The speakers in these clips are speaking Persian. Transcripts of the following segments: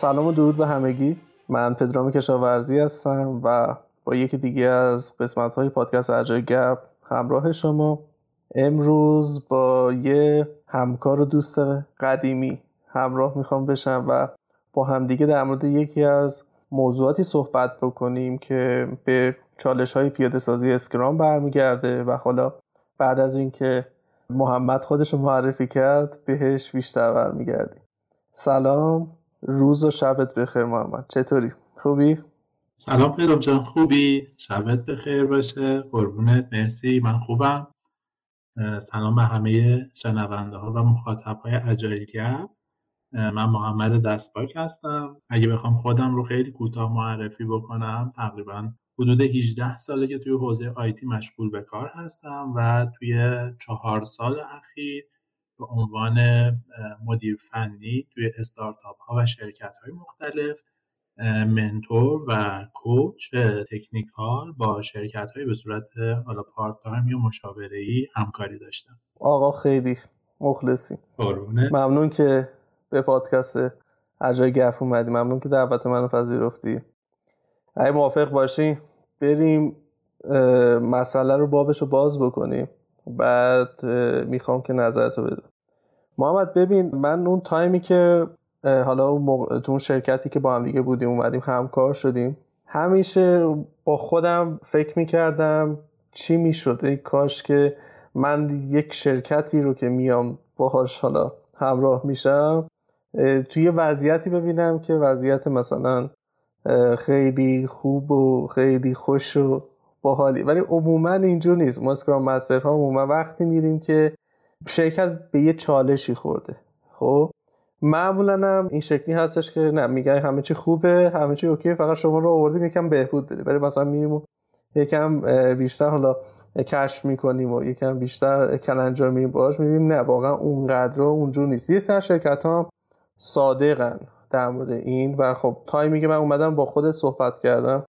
سلام و درود به همگی. من پدرام کشاورزی هستم و با یکی دیگه از قسمت های پادکست اجای گپ همراه شما امروز با یه همکار و دوست قدیمی همراه می‌خوام بشم و با همدیگه در مورد یکی از موضوعاتی صحبت بکنیم که به چالش های پیاده سازی اسکرام برمیگرده و حالا بعد از اینکه محمد خودش معرفی کرد بهش بیشتر برمیگردیم. سلام. روز و شبت بخیر محمد. چطوری؟ خوبی؟ سلام پیرام جان. خوبی؟ شبت بخیر باشه. قربونت. مرسی. من خوبم. سلام به همه شنونده ها و مخاطب های من محمد دستباک هستم. اگه بخوام خودم رو خیلی کوتاه معرفی بکنم تقریبا حدود 18 ساله که توی حوزه آیتی مشغول به کار هستم و توی چهار سال اخیر به عنوان مدیر فنی توی استارتاپ ها و شرکت های مختلف mentor و coach technical با شرکت های به صورت حالا part time یا مشاوره ای همکاری داشتم آقا خیلی مخلصی. ممنون که به پادکست اجایل گپ اومدی. ممنون که دعوت منو پذیرفتی. اگه موافق باشی بریم مسئله رو بابش رو باز بکنیم. بعد می‌خوام که نظرتو بده محمد ببین من اون تایمی که حالا اون تو اون شرکتی که با هم دیگه بودیم اومدیم همکار شدیم همیشه با خودم فکر می‌کردم چی می‌شد. کاش که من یک شرکتی رو که میام باهاش حالا همراه میشم توی وضعیتی ببینم که وضعیت مثلا خیلی خوب و خیلی خوش و باحالی. ولی عموما اینجور نیست. ما اسکرام مستر ها عموما وقتی میریم که شرکت به یه چالشی خورده. خب؟ معمولا هم این شکلی هستش که نه میگه همه چی خوبه همه چی اوکی فقط شما رو آوردیم یکم بهبود بده ولی مثلا میریم یکم بیشتر حالا کشف می‌کنیم و یکم بیشتر کلنجار باش می‌بینیم نه واقعا اونقدر اونجور نیست. یه سر شرکت ها صادقن در مورد این و خب تایمی که من اومدم با خودت صحبت کردم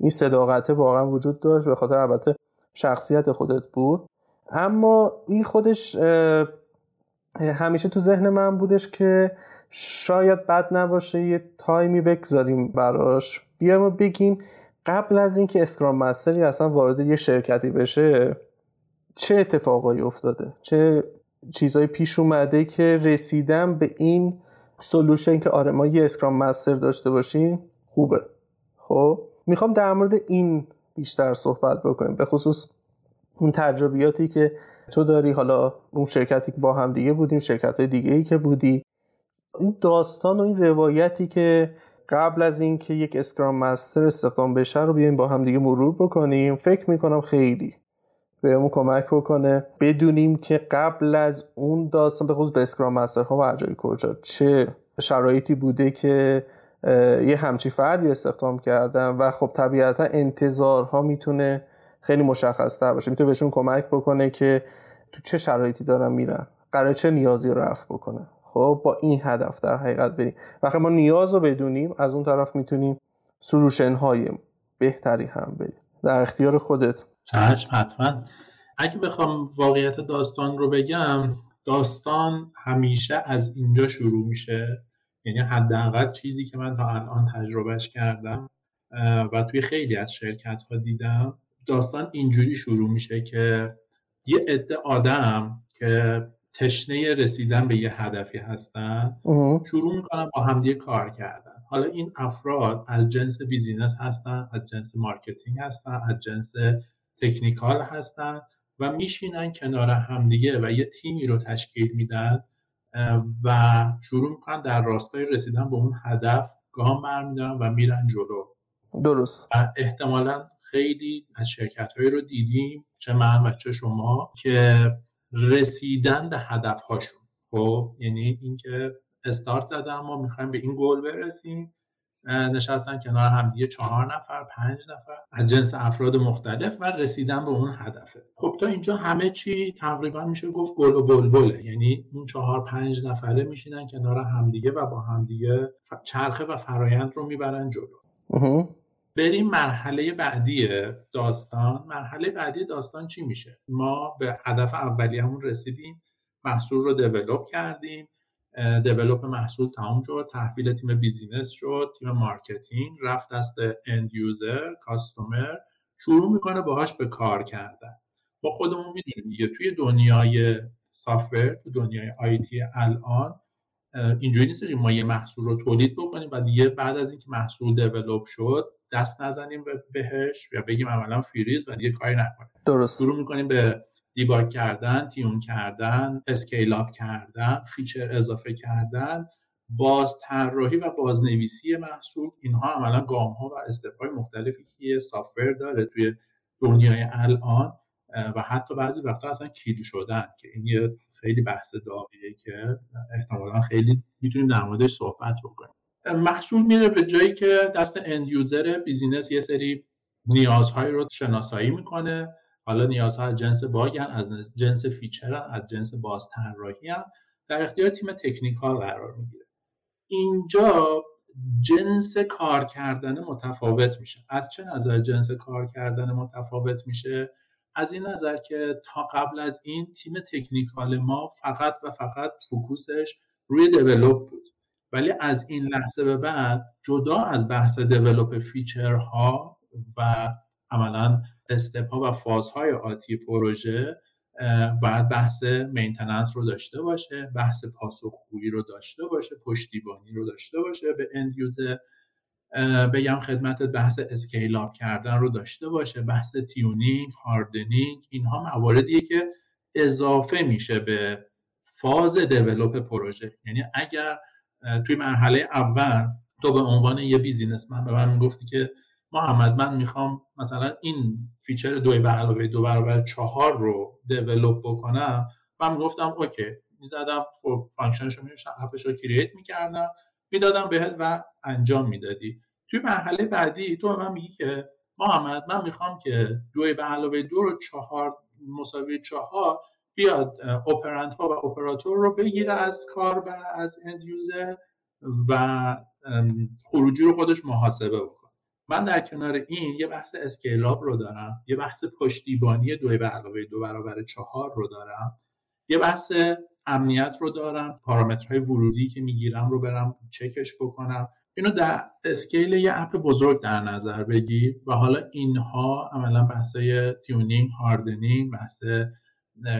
این صداقته واقعا وجود داشت به خاطر البته شخصیت خودت بود. اما این خودش همیشه تو ذهن من بودش که شاید بد نباشه یه تایمی بگذاریم براش. بیایم و بگیم قبل از اینکه اسکرام مستری اصلا وارد یه شرکتی بشه چه اتفاقایی افتاده؟ چه چیزای پیش اومده که رسیدم به این solution که آره ما یه Scrum Master داشته باشیم خوبه؟ خب؟ می‌خوام در مورد این بیشتر صحبت بکنیم. به خصوص اون تجربیاتی که تو داری حالا اون شرکتی که با هم دیگه بودیم شرکت های دیگه ای که بودی. این داستان و این روایتی که قبل از اینکه یک Scrum Master استخدام بشه رو بیایم با هم دیگه مرور بکنیم فکر می‌کنم خیلی بهمون کمک بکنه. بدونیم که قبل از اون داستان به خصوص به اسکرام مستر ها و کجا چه شرایطی بوده که یه همچی فردی استخدام کردن و خب طبیعتا انتظارها می‌تونه خیلی مشخص تر باشه. می‌تونه بهشون کمک بکنه که تو چه شرایطی دارن میرن. قرار چه نیازی رو رفع بکنه. خب با این هدف در حقیقت بریم. وقتی ما نیاز رو بدونیم از اون طرف می‌تونیم سلوشن های بهتری هم بدیم. در اختیار خودت. چشم حتما. اگه بخوام واقعیت داستان رو بگم داستان همیشه از اینجا شروع میشه. یعنی حداقل چیزی که من تا الان تجربهش کردم و توی خیلی از شرکت ها دیدم داستان اینجوری شروع میشه که یه عده آدم که تشنه رسیدن به یه هدفی هستن شروع می‌کنن با همدیگه کار کردن. حالا این افراد از جنس business هستن از جنس marketing هستن از جنس technical هستن و میشینن کنار همدیگه و یه تیمی رو تشکیل میدن و شروع می‌کنن در راستای رسیدن به اون هدف گام برمیدارن و میرن جلو. درست. و احتمالا خیلی از شرکت هایی رو دیدیم چه من و چه شما که رسیدن به هدف هاشون خب یعنی اینکه استارت زدن ما می‌خوایم به این گل برسیم. نشستن کنار همدیگه چهار نفر پنج نفر از جنس افراد مختلف و رسیدن به اون هدفه. خب تا اینجا همه چی تقریبا میشه گفت گل و بلبله. یعنی اون چهار پنج نفره میشینن کنار همدیگه و با همدیگه چرخه و فرایند رو می‌برن جلو. بریم مرحله بعدی داستان. مرحله بعدی داستان چی میشه؟ ما به هدف اولیه‌مون رسیدیم محصول رو develop کردیم. develop محصول تمام شد تحویل تیم business شد تیم marketing رفت دست end user customer شروع می‌کنه باهاش به کار کردن. ما خودمون می‌دونیم دیگه توی دنیای software تو دنیای IT الان اینجوری نیست ما یه محصول رو تولید بکنیم و دیگه بعد از اینکه محصول develop شد دست نزنیم بهش یا بگیم عملا فریز و دیگه کاری نکنیم درست. شروع می‌کنیم به debug کردن tune کردن scale up کردن feature اضافه کردن باز طراحی و بازنویسی محصول اینها عملا گام ها و step های مختلفی که software داره توی دنیای الان و حتی بعضی وقتا اصلا kill شدن که این یه خیلی بحث داغیه که احتمالا خیلی می‌تونیم در موردش صحبت بکنیم. محصول میره به جایی که دست end user business یه سری نیازهایی رو شناسایی می‌کنه. حالا نیازها از جنس bug ن از جنس feature ن از جنس باز طراحی در اختیار تیم technical قرار می‌گیره. اینجا جنس کار کردن متفاوت میشه. از چه نظر جنس کار کردن متفاوت میشه؟ از این نظر که تا قبل از این تیم technical ما فقط و فقط focus ش روی develop بود. ولی از این لحظه به بعد جدا از بحث develop feature ها و عملا step ها و phase های آتی پروژه باید بحث maintenance رو داشته باشه بحث پاسخگویی رو داشته باشه پشتیبانی رو داشته باشه به end user بگم خدمت بحث scale up کردن رو داشته باشه بحث tuning hardening اینها مواردیه که اضافه میشه به فاز develop پروژه. یعنی اگر توی مرحله اول تو به عنوان یه businessman به من می‌گفتی که محمد من می‌خوام مثلا این feature دو به علاوه دو برابر چهار رو develop بکنم. من می‌گفتم okay می‌زدم function شو میشم app ش رو create می‌کردم می‌دادم بهت و انجام می‌دادی. توی مرحله بعدی تو من میگی که محمد من می‌خوام که دو به علاوه دو رو چهار مساوی چهار بیاد operand ها و اپراتور رو بگیره از کار و از end user و خروجی رو خودش محاسبه بکنه. من در کنار این یه بحث scale up رو دارم یه بحث پشتیبانی دو به علاوه دو برابر چهار رو دارم یه بحث امنیت رو دارم پارامترهای ورودی که می‌گیرم رو برم چکش بکنم. اینو در scale یه app بزرگ در نظر بگیر و حالا اینها عملا بحثای tuning hardening بحث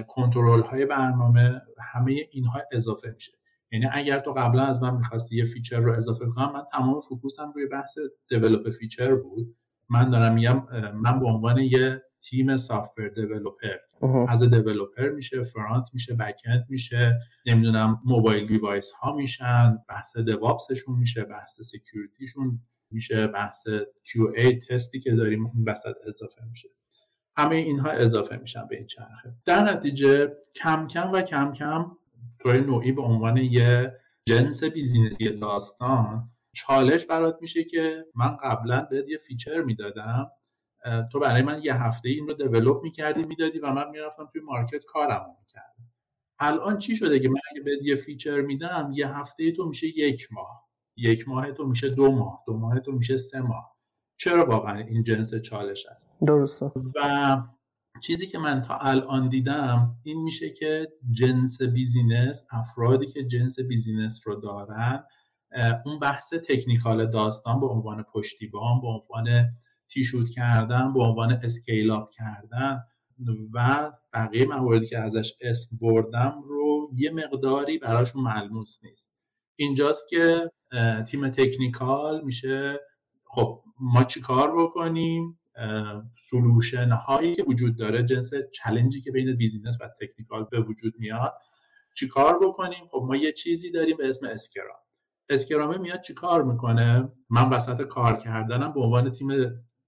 کنترل های برنامه همه اینها اضافه میشه. یعنی اگر تو قبلا از من می‌خواستی یه feature رو اضافه کنم من تمام focus م روی بحث develop feature بود. من دارم میگم من به عنوان یه تیم software developer از developer میشه front میشه backend میشه نمی‌دونم موبایل device ها میشن بحث DevOps شون میشه بحث security شون میشه بحث QA تستی که داریم اون وسط اضافه میشه. همه اینها اضافه میشن به این چرخه. در نتیجه کم کم و کم کم طور نوعی به عنوان یه جنس business ی داستان. چالش برات میشه که من قبلا بهت یه feature می‌دادم. تو برای من یه هفته این رو develop می‌کردی می‌دادی و من می‌رفتم توی market کارم می‌کردم. الان چی شده که من اگه بهت یه feature میدم یه هفته تو میشه یک ماه. یک ماه تو میشه دو ماه. دو ماه تو میشه سه ماه. چرا واقعا این جنس چالش است درسته. و چیزی که من تا الان دیدم این میشه که جنس business افرادی که جنس business رو دارن اون بحث technical داستان به عنوان پشتیبان به عنوان troubleshoot کردن به عنوان scale up کردن و بقیه مواردی که ازش اسم بردم رو یه مقداری براشون ملموس نیست. اینجاست که تیم technical میشه خب ما چی کار بکنیم؟ solution هایی که وجود داره جنس challenge ی که بین business و technical به وجود میاد چی کار بکنیم؟ خب ما یه چیزی داریم به اسم Scrum. Scrum ه میاد چی کار می‌کنه؟ من وسط کار کردنم به عنوان تیم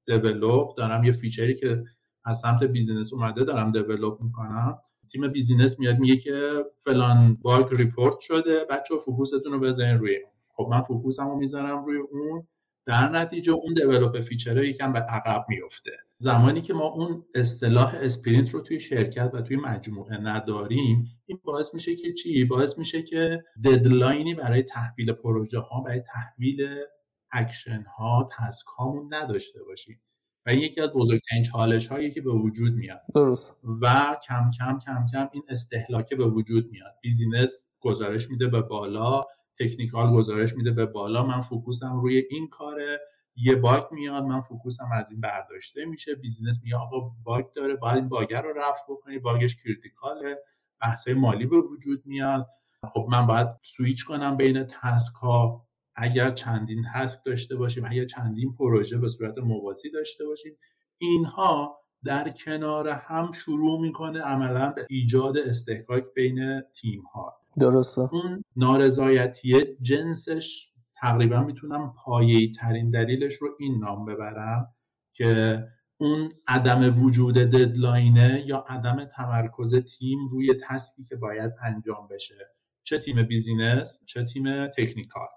develop دارم یه feature ی که از سمت business اومده دارم develop می‌کنم. تیم business میاد میگه که فلان bug report شده بچه focus تون رو بزنین روی خب من focus م رو می‌ذارم روی اون. در نتیجه اون develop feature یکم به عقب میفته زمانی که ما اون اصطلاح sprint رو توی شرکت و توی مجموعه نداریم این باعث میشه که چی؟ باعث میشه که deadline ی برای تحویل پروژه ها برای تحویل اکشن ها task هامون نداشته باشیم. و این یکی از بزرگترین چالش هایی که به وجود میاد. درست. و کم کم کم کم این استهلاک به وجود میاد. business گزارش میده به بالا. technical گزارش میده به بالا من focus م روی این کاره یه bug میاد من focus م از این برداشته میشه business میگه آقا bug داره باید این bug رو رفع بکنی bug ش critical ه بحث مالی به وجود میاد. خب من باید سویچ کنم بین تسک ها اگر چندین تسک داشته باشیم اگر چندین پروژه به صورت موازی داشته باشیم. اینها در کنار هم شروع می‌کنه عملا به ایجاد استحکاک بین تیم ها درسته. اون نارضایتی جنسش تقریبا می‌تونم پایه‌ای ترین دلیلش رو این نام ببرم که اون عدم وجود ددلاینه یا عدم تمرکز تیم روی تسکی که باید انجام بشه. چه تیم business چه تیم technical.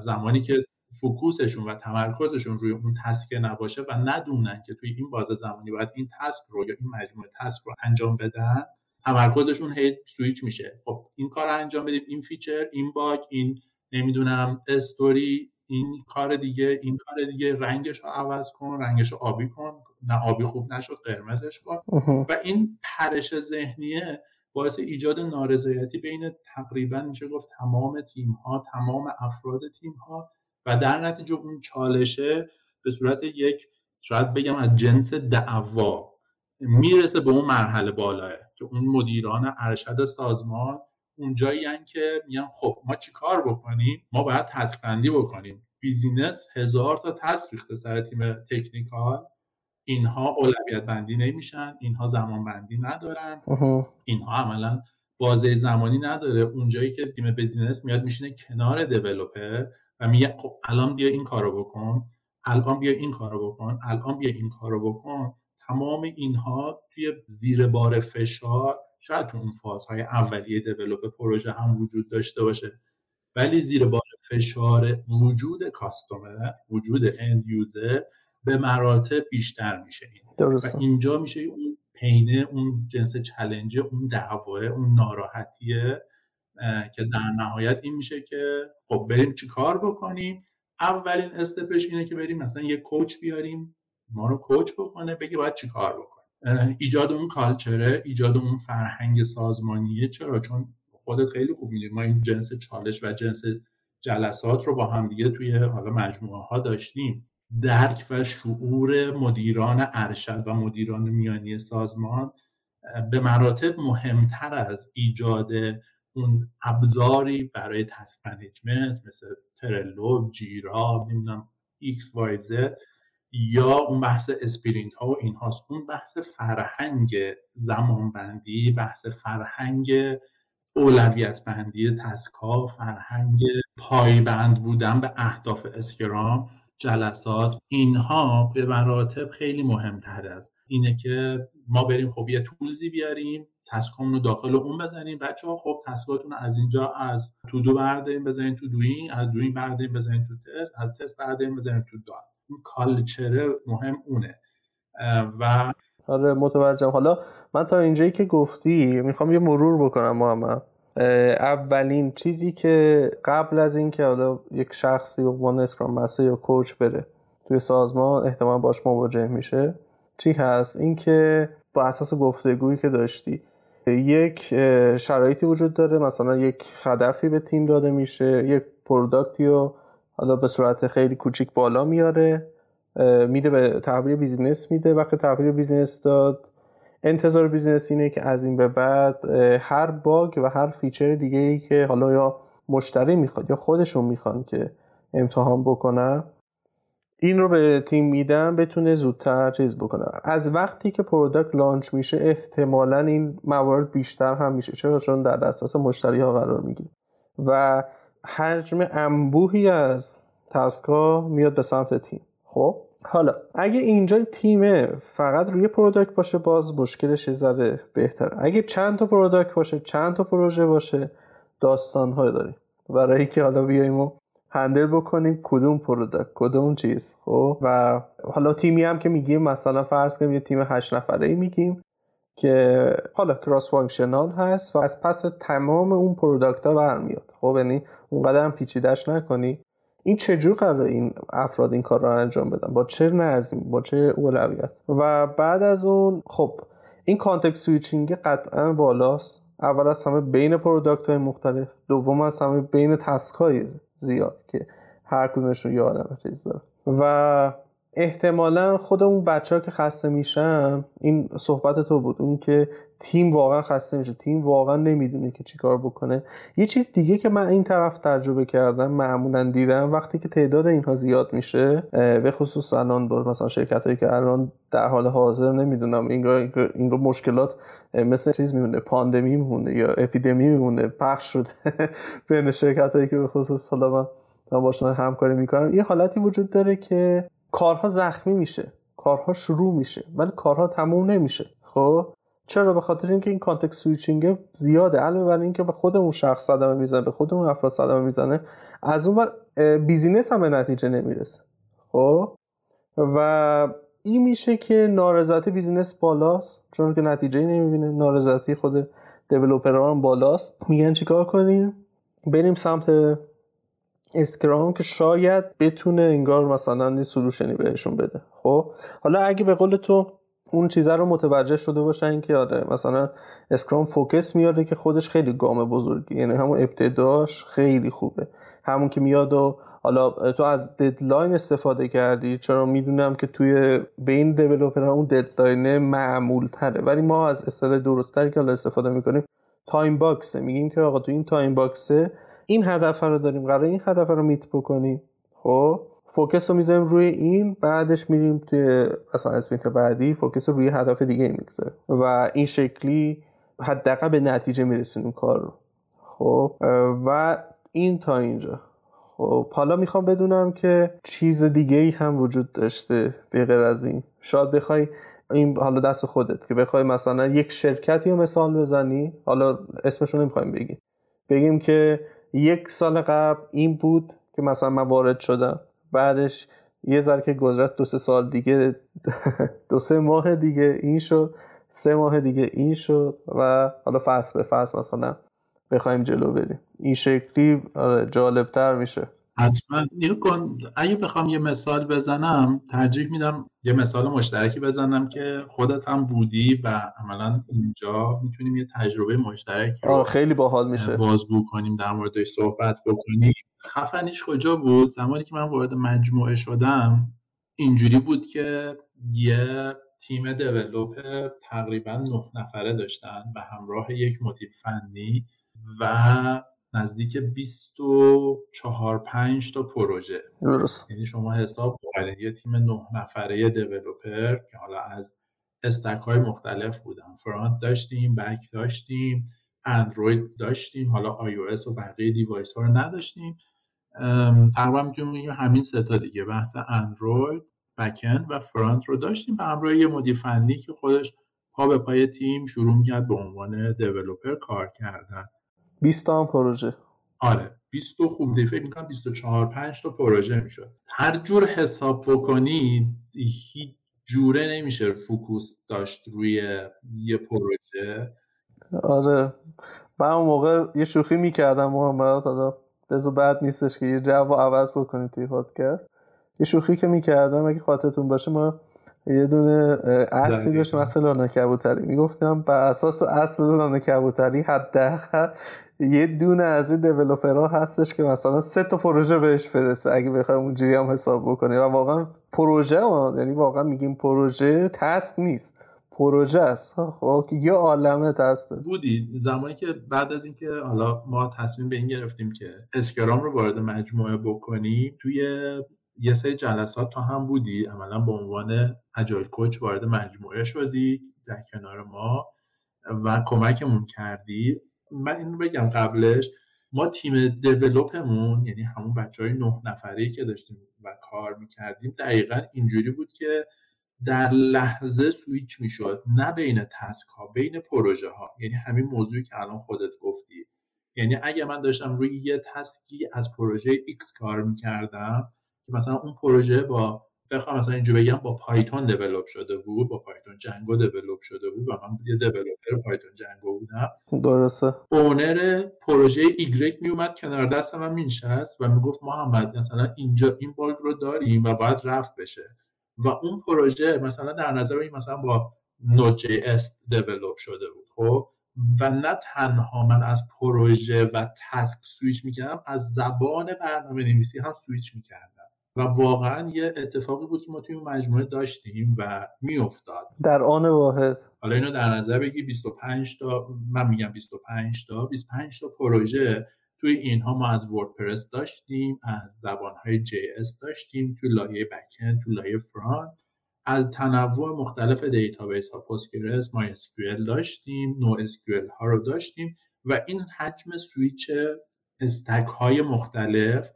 زمانی که focus شون و تمرکزشون روی اون task نباشه و ندونن که توی این بازه زمانی باید این task رو یا این مجموعه task رو انجام بدن تمرکزشون هی سویچ میشه. خب این کار رو انجام بدیم این feature این bug این نمی‌دونم استوری این کار دیگه این کار دیگه. رنگش رو عوض کن رنگش رو آبی کن. نه آبی خوب نشد قرمزش کن. و این پرش ذهنیه باعث ایجاد نارضایتی بین تقریبا میشه گفت تمام تیم ها تمام افراد تیم ها و در نتیجه اون چالشه به صورت یک شاید بگم از جنس دعوا می‌رسه به اون مرحله بالاه که اون مدیران ارشد سازمان اونجایی که میگن خب ما چی کار بکنیم؟ ما باید task بندی بکنیم. business هزار تا task ریخته سر تیم technical. اینها اولویت بندی نمیشن. اینها زمان بندی ندارن. اینها عملا بازه زمانی نداره. اونجایی که تیم business میاد میشینه کنار developer و میگه خب الان بیا این کارو بکن الان بیا این کارو بکن الان بیا این کارو بکن. تمام اینها توی زیر بار فشار شاید تو اون فازهای اولیه develop پروژه هم وجود داشته باشه. ولی زیر بار فشار وجود customer وجود end user به مراتب بیشتر میشه این. درسته. و اینجا میشه اون پینه اون جنس چلنجه اون دعواه اون ناراحتیه. که در نهایت این میشه که خب بریم چی کار بکنیم؟ اولین استپش اینه که بریم مثلا یه کوچ بیاریم ما رو کوچ بکنه بگه باید چی کار بکنه ایجاد اون کالچره ایجاد اون فرهنگ سازمانیه چرا؟ چون خودت خیلی خوب می‌دونی ما این جنس چالش و جنس جلسات رو با هم دیگه توی حالا مجموعه ها داشتیم. درک و شعور مدیران ارشد و مدیران میانی سازمان به مراتب مهمتر از ایجاد اون ابزاری برای task management مثل Trello Jira نمی‌دونم X Y یا اون بحث sprint ها و این هاست اون بحث فرهنگ زمان بندی بحث فرهنگ اولویت بندی تسک فرهنگ پایبند بودن به اهداف اسکرام جلسات اینها به مراتب خیلی مهمتر است. اینه که ما بریم خب یه تولزی بیاریم تسکامون رو داخل اون بزنیم. بچه ها خب تسکاتون از اینجا از تو دو برداریم بزنین تو دوین از دوین برداریم بزنین تو تست از تست برداریم بزنین تو دان این کالچره مهم اونه. و آره متوجهم. حالا من تا اینجایی که گفتی می‌خوام یه مرور بکنم محمد. اولین چیزی که قبل از اینکه حالا یک شخصی به عنوان اسکرام مستر یا کوچ بره توی سازمان احتمال باش مواجه میشه چی هست؟ اینکه با اساس گفتگویی که داشتی یک شرایطی وجود داره. مثلا یک هدفی به تیم داده میشه یک پروداکتی رو حالا به صورت خیلی کوچیک بالا میاره میده به تحویل business میده. وقتی تحویل business داد انتظار business اینه که از این به بعد هر bug و هر feature دیگه ای که حالا یا مشتری می‌خواد یا خودشون می‌خوان که امتحان بکنن این رو به تیم میدن بتونه زودتر چیز بکنه. از وقتی که product launch میشه احتمالا این موارد بیشتر هم میشه. چرا؟ چون در دسترس مشتری ها قرار می‌گیره. و حجم انبوهی از task ا میاد به سمت تیم. خب؟ حالا اگه اینجا تیم فقط روی product باشه باز مشکلش ذره بهتره. اگه چند تا product باشه چند تا پروژه باشه داستان های داریم. برای که حالا بیایم و handle بکنیم کدوم product کدوم چیز خب؟ و حالا تیمی هم که میگیم مثلا فرض کنیم یه تیم هشت نفره ای میگیم که حالا cross functional هست و از پس تمام اون product ها برمیاد. خب؟ یعنی اونقدر هم پیچیدش نکنی. این چجور قرار این افراد این کار رو انجام بدن؟ با چه نظم؟ با چه اولویت؟ و بعد از اون خب این context switching قطعا بالاست. اول از همه بین product های مختلف. دوم از همه بین task های زیاد که هر کدومشون یه آدم چیز داره و احتمالا خود اون بچه ها که خسته میشن این صحبت تو بود اون که تیم واقعا خسته میشه تیم واقعا نمی‌دونه که چیکار بکنه. یه چیز دیگه که من این طرف تجربه کردم معمولا دیدم وقتی که تعداد اینها زیاد میشه به خصوص الان با مثلا شرکت هایی که الان در حال حاضر نمی‌دونم اینگاه مشکلات مثل چیز میمونه پاندمی میمونه یا اپیدمی میمونه پخش شده بین شرکت هایی که به خصوص من باشون همکاری می‌کنم. یه حالتی وجود داره که کارها زخمی میشه کارها شروع میشه ولی کارها تموم نمیشه. خب؟ چرا؟ به خاطر اینکه این context switching زیاده. علاوه بر اینکه به خود اون شخص صدمه می‌زنه به خود اون افراد صدمه می‌زنه از اون بر business هم به نتیجه نمی‌رسه. خب؟ و این میشه که نارضایتی business بالاست چون که نتیجه نمی‌بینه. نارضایتی خود developer ها هم بالاست. میگن چیکار کنیم؟ بریم سمت Scrum که شاید بتونه انگار مثلا این solution ی بهشون بده. خب؟ حالا اگه به قول تو اون چیزه رو متوجه شده باشن که آره مثلا Scrum focus میاره که خودش خیلی گام بزرگی یعنی همون ابتداش خیلی خوبه. همون که میاد و حالا تو از deadline استفاده کردی چرا می‌دونم که توی بین developer ها اون deadline معمول تره ولی ما از اصطلاح درستتری که حالا استفاده می‌کنیم time box ه میگیم که آقا تو این time box ه این هدف رو داریم قرار این هدف رو meet بکنیم. خب focus رو می‌ذاریم روی این بعدش میریم توی اصلا sprint بعدی focus روی هدف دیگه می‌گذاره و این شکلی حداقل به نتیجه میرسونیم کار رو. خب و این تا اینجا. خب حالا می‌خوام بدونم که چیز دیگه ای هم وجود داشته به غیر از این. شاید بخوای این حالا دست خودت که بخوای مثلا یک شرکتی رو مثال بزنی حالا اسمشو نمی‌خوایم بگی بگیم که یک سال قبل این بود که مثلا من وارد شدم. بعدش یه ذره که گذرت دو سه سال دیگه دو سه ماه دیگه این شد سه ماه دیگه این شد و حالا فصل به فصل مثلا بخوایم جلو بریم. این شکلی آره، جالبتر میشه. حتما. کن اگه بخوام یه مثال بزنم ترجیح میدم یه مثال مشترکی بزنم که خودت هم بودی و عملا اینجا می‌تونیم یه تجربه مشترک رو خیلی باحال میشه. بازگو کنیم در موردش صحبت بکنیم. خفنیش کجا بود؟ زمانی که من وارد مجموعه شدم اینجوری بود که یه تیم دیولوپ تقریبا نه نفره داشتن و همراه یک مدیر فنی و نزدیک 24 5 تا پروژه. درست. یعنی شما حساب کنید یه تیم نه نفره دیولپر که حالا از استک های مختلف بودن. فرانت داشتیم بک داشتیم اندروید داشتیم حالا آی و بقیه device ها رو نداشتیم. تقریبا می‌تونیم همین سه تا دیگه. بحث Android backend و front رو داشتیم. به همراه یه مدیر فنی که خودش پا به پای تیم شروع کرد به عنوان developer کار کردن. 20 تا هم پروژه. آره 20 خورده ای فکر می‌کنم 24 5 تا پروژه می‌شد. هر جور حساب بکنی هیچ جوره نمیشه focus داشت روی یه پروژه. آره. من اون موقع یه شوخی می‌کردم محمد حالا بذار بعد نیستش که یه جو عوض بکنیم توی پادکست. یه شوخی که می‌کردم اگه خاطرتون باشه ما یه دونه اصلی داشت مثل لانه کبوتری می‌گفتم بر اساس اصل لانه کبوتری حداقل یه دونه از این دیولوپرها هستش که مثلا سه تا پروژه بهش فرسته اگه بخوایم اونجوری هم حساب بکنیم و واقعا پروژه ها یعنی واقعا میگیم پروژه تسک نیست پروژه است. خب یه عالمه تست. بودی. زمانی که بعد از اینکه حالا ما تصمیم به این گرفتیم که اسکرام رو وارد مجموعه بکنیم توی یه سری جلسات تا هم بودی. عملا به عنوان اجایل کوچ وارد مجموعه شدی در کنار ما و کمکمون کردی. من اینو بگم قبلش ما تیم دیولوپمون یعنی همون بچه های نه نفری که داشتیم و کار می‌کردیم دقیقا اینجوری بود که در لحظه سویچ می‌شد نه بین task ها بین پروژه ها یعنی همین موضوعی که الان خودت گفتی. یعنی اگه من داشتم روی یه task ی از پروژه X کار می‌کردم که مثلا اون پروژه با بخوام مثلا اینجا بگم با Python develop شده بود با Python Django develop شده بود و من یه developer Python Django بودم. درسته. owner پروژه ایگرگ میومد کنار دست من مینشست و می‌گفت محمد مثلا اینجا این bug رو داریم و باید رفع بشه. و اون پروژه مثلا در نظر این مثلا با Node.js develop شده بود خب؟ و نه تنها من از پروژه و task switch می‌کردم از زبان برنامه نویسی هم سویچ می‌کردم. و واقعا یه اتفاقی بود که ما توی مجموعه داشتیم و میافتاد. در آن واحد. حالا اینو در نظر بگی 25 تا من میگم 25 تا 25 تا پروژه توی اینها ما از WordPress داشتیم از زبانهای JS داشتیم توی لایه backend توی لایه front از تنوع مختلف database ها Postgres MySQL داشتیم NoSQL ها رو داشتیم و این حجم switch stack های مختلف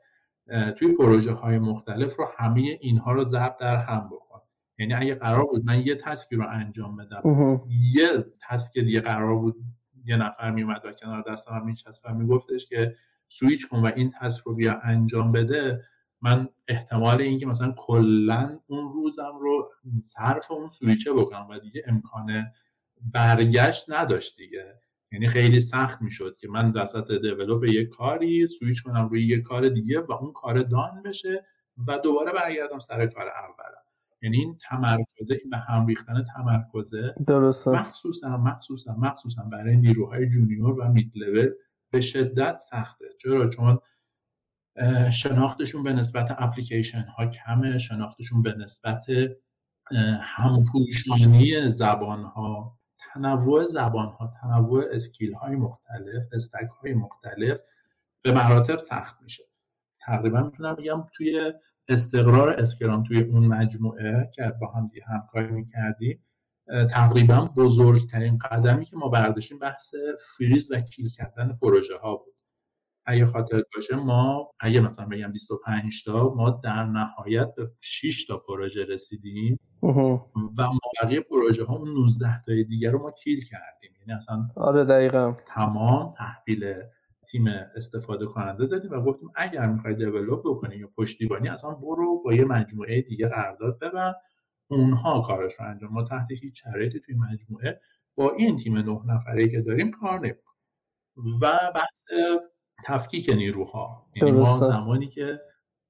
توی پروژه های مختلف رو همه اینها رو ضرب در هم بکن. یعنی اگه قرار بود من یه task ی رو انجام بدم یه task دیگه قرار بود یه نفر میومد و کنار دست من میشست و میگفتش که سویچ کن و این task رو بیا انجام بده من احتمال اینکه مثلا کلا اون روزم رو صرف اون سویچه بکنم و دیگه امکان برگشت نداشت دیگه. یعنی خیلی سخت می‌شد که من وسط دیولپ یک کاری سویچ کنم روی یک کار دیگه و اون کار دان بشه و دوباره برگردم سر کار اولم. یعنی این تمرکزه این به هم ریختن تمرکزه درسته. مخصوصا مخصوصا مخصوصا برای نیروهای جونیور و مید لول به شدت سخته. چرا؟ چون شناختشون به نسبت اپلیکیشن ها کمه شناختشون به نسبت همپوشانی زبان ها تنوع زبان ها تنوع اسکیل های مختلف استک های مختلف به مراتب سخت میشه. تقریبا می‌تونم بگم توی استقرار اسکرام توی اون مجموعه که با هم دیگه همکاری می‌کردیم تقریبا بزرگترین قدمی که ما برداشتیم بحث فریز و کیل کردن پروژه ها بود. اگه خاطر باشه ما اگه مثلا بگم 25 تا ما در نهایت به 6 تا پروژه رسیدیم و ما بقیه پروژه ها اون 19 تای دیگر رو ما کیل کردیم. یعنی اصلا آره دقیقا. تمام تحویل تیم استفاده کننده دادیم و گفتیم اگر می‌خوای دیولپ بکنی یا پشتیبانی اصلا برو با یه مجموعه دیگه قرارداد ببر. اونها کارش رو انجام. ما تحت هیچ شرایطی توی مجموعه با این تیم نه نفره که داریم کار نمی‌کنیم. و بحث تفکیک نیروها. یعنی ما زمانی که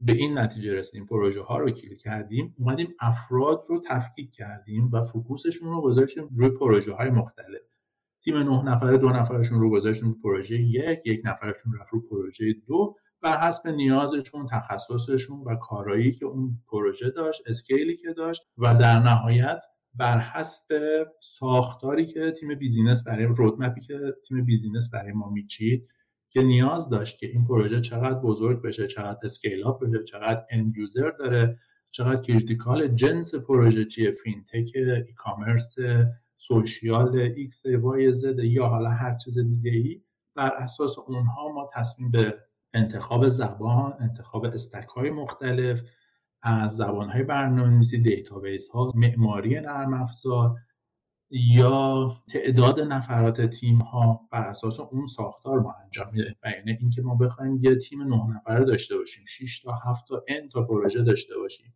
به این نتیجه رسیدیم پروژه ها رو کلیک کردیم اومدیم افراد رو تفکیک کردیم و focus شون رو گذاشتیم روی پروژه های مختلف. تیم نه نفره دو نفرشون رو گذاشتیم پروژه یک یک نفرشون رفت رو پروژه دو بر حسب نیازشون تخصصشون و کارایی که اون پروژه داشت skill ی که داشت و در نهایت بر حسب ساختاری که تیم business برای roadmap ی که تیم business برای ما میچید که نیاز داشت که این پروژه چقدر بزرگ بشه چقدر scale up بشه چقدر end user داره چقدر critical جنس پروژه چیه fintech e-commerce social X Y Z یا حالا هر چیز دیگه ای بر اساس اونها ما تصمیم به انتخاب زبان انتخاب stack های مختلف از زبان های برنامه‌نویسی database ها معماری نرم افزار یا تعداد نفرات تیم ها بر اساس اون ساختار ما انجام میده و یعنی اینکه ما بخوایم یه تیم نه نفره داشته باشیم 6 تا 7 تا n تا پروژه داشته باشیم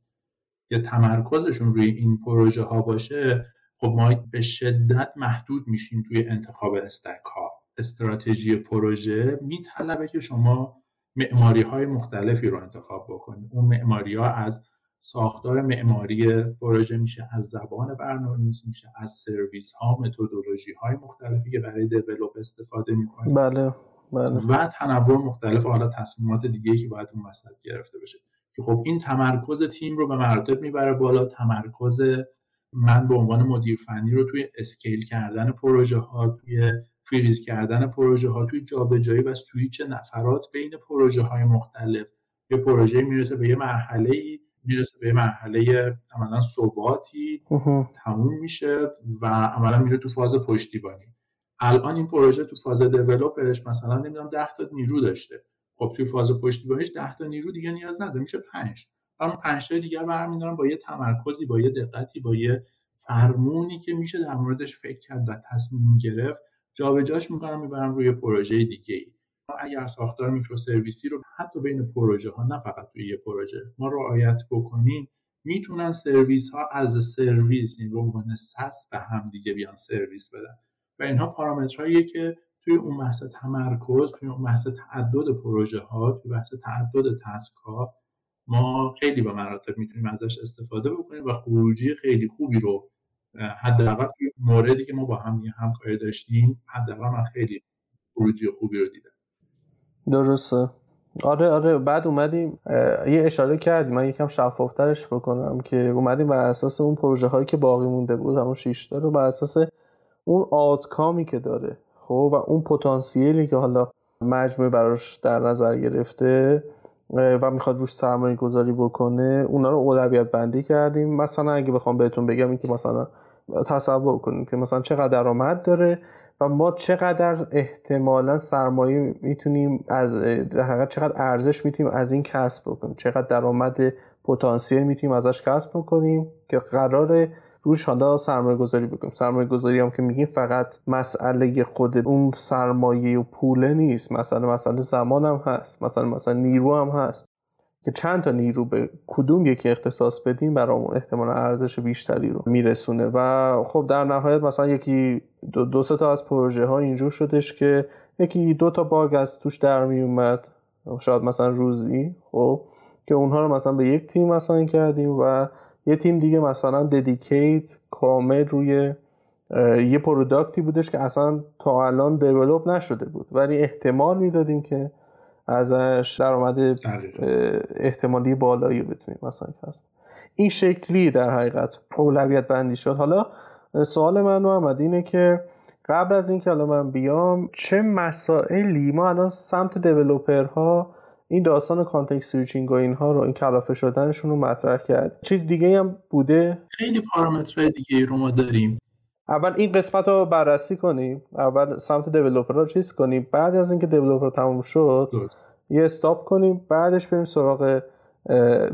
که تمرکزشون روی این پروژه ها باشه خب ما به شدت محدود میشیم توی انتخاب stack ها. استراتژی پروژه میطلبه که شما معماری های مختلفی رو انتخاب بکنید اون معماری ها از ساختار معماری پروژه میشه از زبان برنامه‌نویسی میشه از سرویس ها متدولوژی های مختلفی که برای دیولپ استفاده می‌کنید بله بله. و تنوع مختلف حالا تصمیمات دیگه که باید اون وسط گرفته بشه. که خب این تمرکز تیم رو به مراتب می‌بره بالا. تمرکز من به عنوان مدیر فنی رو توی اسکیل کردن پروژه ها توی فریز کردن پروژه ها توی جابجایی و سویچ نفرات بین پروژه های مختلف یه پروژه می‌رسه به یه مرحله ای می‌رسه به مرحله عملا ثباتی تموم میشه و عملا میره تو فاز پشتیبانی. الان این پروژه تو فاز دیولپش مثلا نمی‌دونم 10 تا نیرو داشته. خب توی فاز پشتیبانیش 10 تا نیرو دیگه نیاز نداره میشه 5 اما 5 تا دیگه برمیدارن با یه تمرکزی با یه دقتی با یه فرمونی که میشه در موردش فکر کرد و تصمیم گرفت. جابجاش می‌کنم می‌برم روی پروژه دیگه ای اگر ساختار microservice ی رو حتی بین پروژه ها نه فقط توی یه پروژه ما رعایت بکنیم می‌تونن سرویس ها از سرویس این رو عنوان SaaS به هم دیگه بیان سرویس بدن. و اینها پارامترهاییه که توی اون بحث تمرکز توی اون بحث تعدد پروژه ها توی بحث تعدد task ها ما خیلی به مراتب می‌تونیم ازش استفاده بکنیم و خروجی خیلی خوبی رو حداقل موردی که ما با هم همکاری داشتیم حداقل من خیلی خروجی خوبی رو دیدم. درسته. آره آره بعد اومدیم یه اشاره کردیم. من یکم شفافترش بکنم که اومدیم بر اساس اون پروژه هایی که باقی مونده بود همون شیشتا رو بر اساس اون آتکامی که داره خب و اون پتانسیلی که حالا مجموعه براش در نظر گرفته و می‌خواد روش سرمایه گذاری بکنه اونا رو اولویت بندی کردیم. مثلا اگه بخوام بهتون بگم این که مثلا تصور کنیم که مثلا چقدر درآمد داره و ما چقدر احتمالا سرمایه می‌تونیم از در چقدر ارزش می‌تونیم از این کسب بکنیم. چقدر درآمد پتانسیل می‌تونیم ازش کسب بکنیم که قرار روش حالا سرمایه گذاری بکنیم. سرمایه گذاری هم که میگیم فقط مسئله خود اون سرمایه و پوله نیست. مثلا مسئله زمان هم هست. مثلا مثلا نیرو هم هست. که چند تا نیرو به کدوم یکی اختصاص بدیم برامون احتمال ارزش بیشتری رو میرسونه. و خب در نهایت مثلا یکی دو, دو سه تا از پروژه ها اینجور شدش که یکی دو تا باگ از توش در می اومد شاید مثلا روزی خب که اونها رو مثلا به یک تیم مثلا کردیم و یه تیم دیگه مثلا ددیکیت کامل روی یه پروداکتی بودش که اصلا تا الان دیولوب نشده بود. ولی احتمال می‌دادیم که ازش درآمد احتمالی بالایی بتونیم مثلا کسب این شکلی در حقیقت اولویت بندی شد. حالا سوال من محمد اینه که قبل از اینکه حالا من بیام چه مسائلی؟ ما الان سمت developer ها این داستان context switching و اینها رو این کلافه شدنشون رو مطرح کرد. چیز دیگه هم بوده؟ خیلی پارامترهای دیگه رو ما داریم. اول این قسمت رو بررسی کنیم. اول سمت developer رو چیز کنیم. بعد از اینکه developer تموم شد یه stop کنیم. بعدش بریم سراغ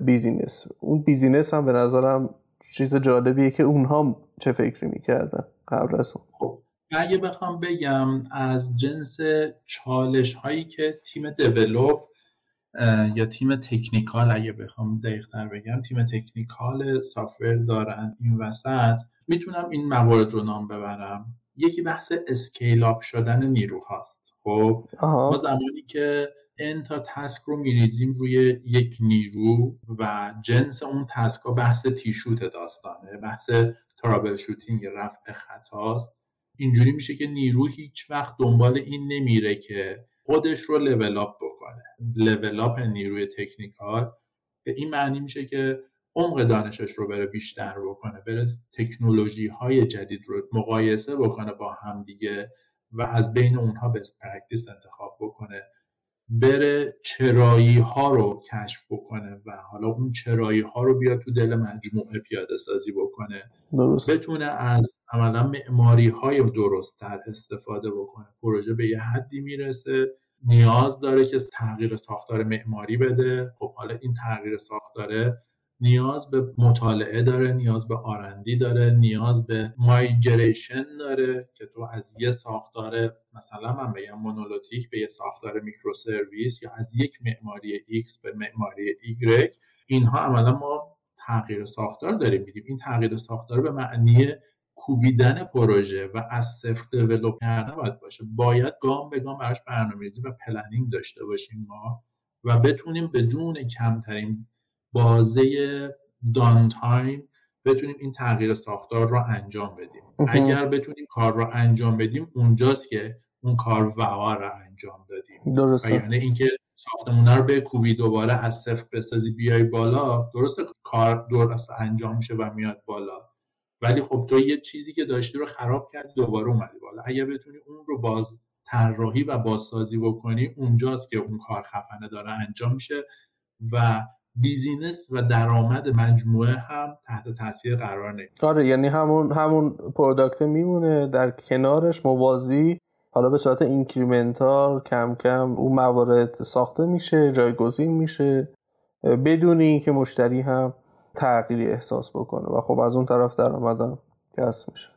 business. اون business هم به نظرم چیز جالبیه که اونها چه فکری می‌کردن قبل از اون. خب. اگه بخوام بگم از جنس چالش هایی که تیم develop یا تیم technical اگه بخوام دقیقتر بگم تیم technical سافر دارن. این وسط می‌تونم این موارد رو نام ببرم. یکی بحث scale up شدن نیروهاست. خب ما زمانی که n تا task رو میریزیم روی یک نیرو و جنس اون task ها بحث تیشوت داستانه بحث troubleshooting رفع خطاست. اینجوری میشه که نیرو هیچ وقت دنبال این نمیره که خودش رو level up بکنه. level up نیروی technical. به این معنی میشه که عمق دانشش رو بره بیشتر بکنه بره تکنولوژی های جدید رو مقایسه بکنه با هم دیگه و از بین اونها best practice انتخاب بکنه. بره چرایی ها رو کشف بکنه و حالا اون چرایی ها رو بیاد تو دل مجموعه پیاده سازی بکنه. درست. بتونه از عملا معماری های درستتر استفاده بکنه. پروژه به یه حدی می‌رسه. نیاز داره که تغییر ساختار معماری بده. خب حالا این تغییر ساختاره نیاز به مطالعه داره نیاز به R&D داره نیاز به migration داره که تو از یه ساختار مثلا من بگم monolithic به یه ساختار microservice یا از یک معماری X به معماری Y اینها عملا ما تغییر ساختار داریم میدیم این تغییر ساختار به معنی کوبیدن پروژه و از صفر develop کردن باید باشه. باید گام به گام براش برنامه‌ریزی و planning داشته باشیم ما و بتونیم بدون کمترین بازه downtime بتونیم این تغییر ساختار رو انجام بدیم. اگر بتونیم کار رو انجام بدیم اونجاست که اون کار واقعا رو انجام دادیم. درسته. یعنی اینکه ساختمونه رو به کوبی دوباره از صفر بسازی بیای بالا درسته کار درست انجام میشه و میاد بالا. ولی خب تو یه چیزی که داشتی رو خراب کردی دوباره اومدی بالا. اگر بتونی اون رو باز طراحی و بازسازی بکنی اونجاست که اون کار خفنه داره انجام میشه و business و درآمد مجموعه هم تحت تاثیر قرار نمی‌گیره. آره یعنی همون همون product میمونه در کنارش موازی حالا به صورت incremental کم کم اون موارد ساخته میشه جایگزین میشه بدون اینکه مشتری هم تغییری احساس بکنه و خب از اون طرف درآمدم کسب میشه.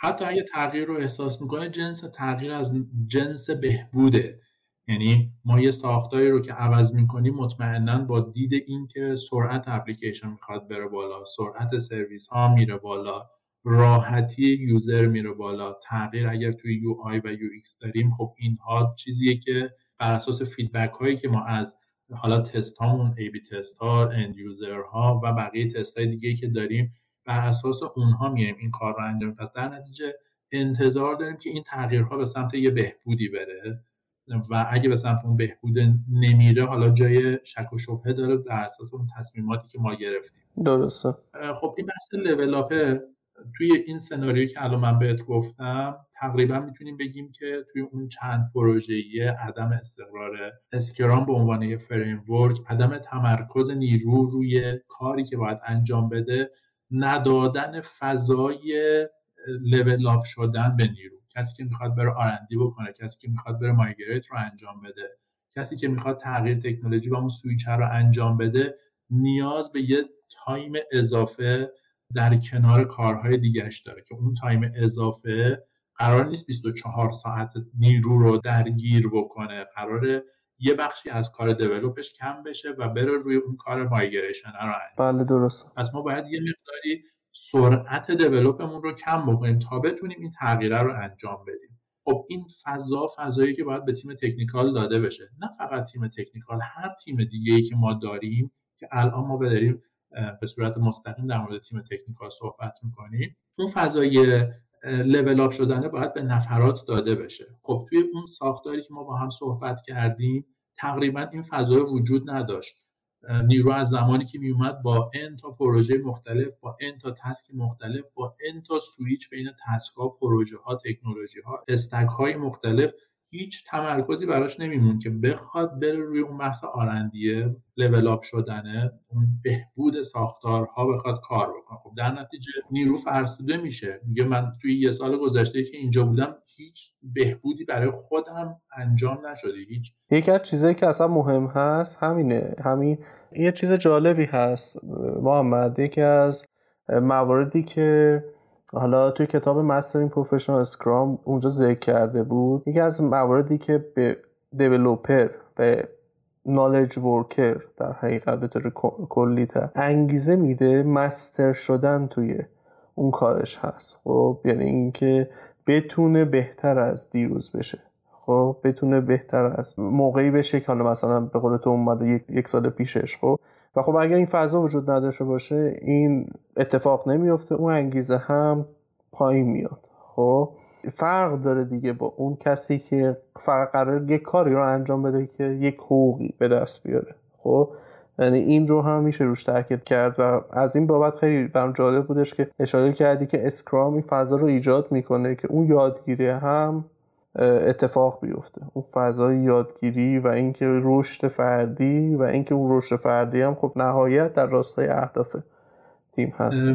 حتی اگه تغییر رو احساس می‌کنه جنس تغییر از جنس بهبوده. یعنی ما یه ساختاری رو که عوض می‌کنیم مطمئنا با دید اینکه سرعت اپلیکیشن می‌خواد بره بالا سرعت سرویس ها میره بالا راحتی user میره بالا تغییر اگر توی UI و UX داریم خب اینها چیزیه که بر اساس feedback هایی که ما از حالا تست هامون A/B test ها end user ها و بقیه تست های دیگه که داریم بر اساس اونها میایم این کار رو انجام. پس در نتیجه انتظار داریم که این تغییرها به سمت یه بهبودی بره. و اگه به سمت اون بهبود نمیره حالا جای شک و شبهه داره در اساس اون تصمیماتی که ما گرفتیم. درسته. خب این بحث لول توی این سناریو که الان من بهت گفتم تقریبا می‌تونیم بگیم که توی اون چند پروژه‌ای عدم استقرار Scrum به عنوان یه فریم عدم تمرکز نیرو روی کاری که باید انجام بده ندادن فضای لول شدن به نیرو. کسی که می‌خواد بره R&D بکنه کسی که می‌خواد بره migrate رو انجام بده کسی که می‌خواد تغییر تکنولوژی و اون سویچر رو انجام بده نیاز به یه time اضافه در کنار کارهای دیگهش داره که اون time اضافه قرار نیست 24 ساعت نیرو رو درگیر بکنه. قرار یه بخشی از کار develop ش کم بشه و بره روی اون کار migration رو انجام بله درست پس ما باید یه مقداری سرعت develop مون رو کم بکنیم تا بتونیم این تغییره رو انجام بدیم. خب این فضا فضایی که باید به تیم technical داده بشه. نه فقط تیم technical هر تیم دیگه ای که ما داریم که الان ما بداریم به صورت مستقیم در مورد تیم technical صحبت می‌کنیم اون فضای level up شدنه باید به نفرات داده بشه. خب توی اون ساختاری که ما با هم صحبت کردیم تقریبا این فضای وجود نداشت. نیرو از زمانی که میومد با n تا پروژه مختلف با n تا task مختلف با n تا سویچ بین task ها پروژه ها تکنولوژی ها stack های مختلف هیچ تمرکزی براش نمیمون که بخواد بره روی اون بحث R&D ه level up شدنه اون بهبود ساختارها بخواد کار بکنه. خب در نتیجه نیرو فرسوده میشه. میگه من توی یه سال گذشته که اینجا بودم هیچ بهبودی برای خودم انجام نشده. هیچ یکی از چیزایی که اصلا مهم هست همینه. همین یه چیز جالبی هست محمد. یکی از مواردی که حالا توی کتاب مسترینگ پروفشنال اسکرام اونجا ذکر کرده بود یکی از مواردی که به دیولوپر به نالج ورکر در حقیقت به طور کلی انگیزه میده مستر شدن توی اون کارش هست. خب یعنی اینکه بتونه بهتر از دیروز بشه. خب بتونه بهتر از موقعی بشه که حالا مثلا به قول تو اومده یک, یک سال پیشش. خب و خب اگر این فضا وجود نداشته باشه این اتفاق نمیفته اون انگیزه هم پایین میاد. خب فرق داره دیگه با اون کسی که فقط قرار یک کاری رو انجام بده که یک حقوقی به دست بیاره. خب یعنی این رو هم میشه روش تاکید کرد و از این بابت خیلی برام جالب بودش که اشاره کردی که اسکرام این فضا رو ایجاد می‌کنه که اون یادگیری هم اتفاق بیفته. اون فضای یادگیری و اینکه رشد فردی و اینکه اون رشد فردی هم خب نهایت در راستای اهداف تیم هست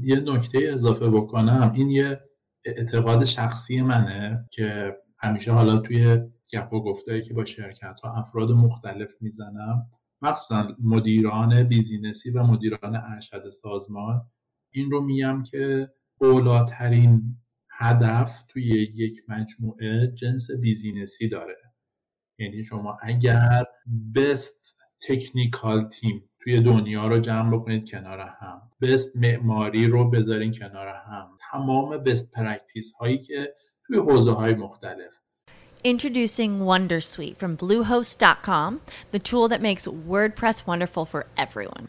یه نکته اضافه بکنم. این یه اعتقاد شخصی منه که همیشه حالا توی گپ و گفتایی که با شرکت ها افراد مختلف می‌زنم مخصوصا مدیران بیزینسی و مدیران ارشد سازمان این رو میگم که اولاترین هدف توی یک مجموعه جنس بیزینسی داره یعنی شما اگر بست تکنیکال تیم توی دنیا رو جمع بکنید کنار هم بست معماری رو بذارین کنار هم تمام بست پرکتیس هایی که توی حوزه های مختلف Introducing Wondersuite from Bluehost.com, the tool that makes WordPress wonderful for everyone.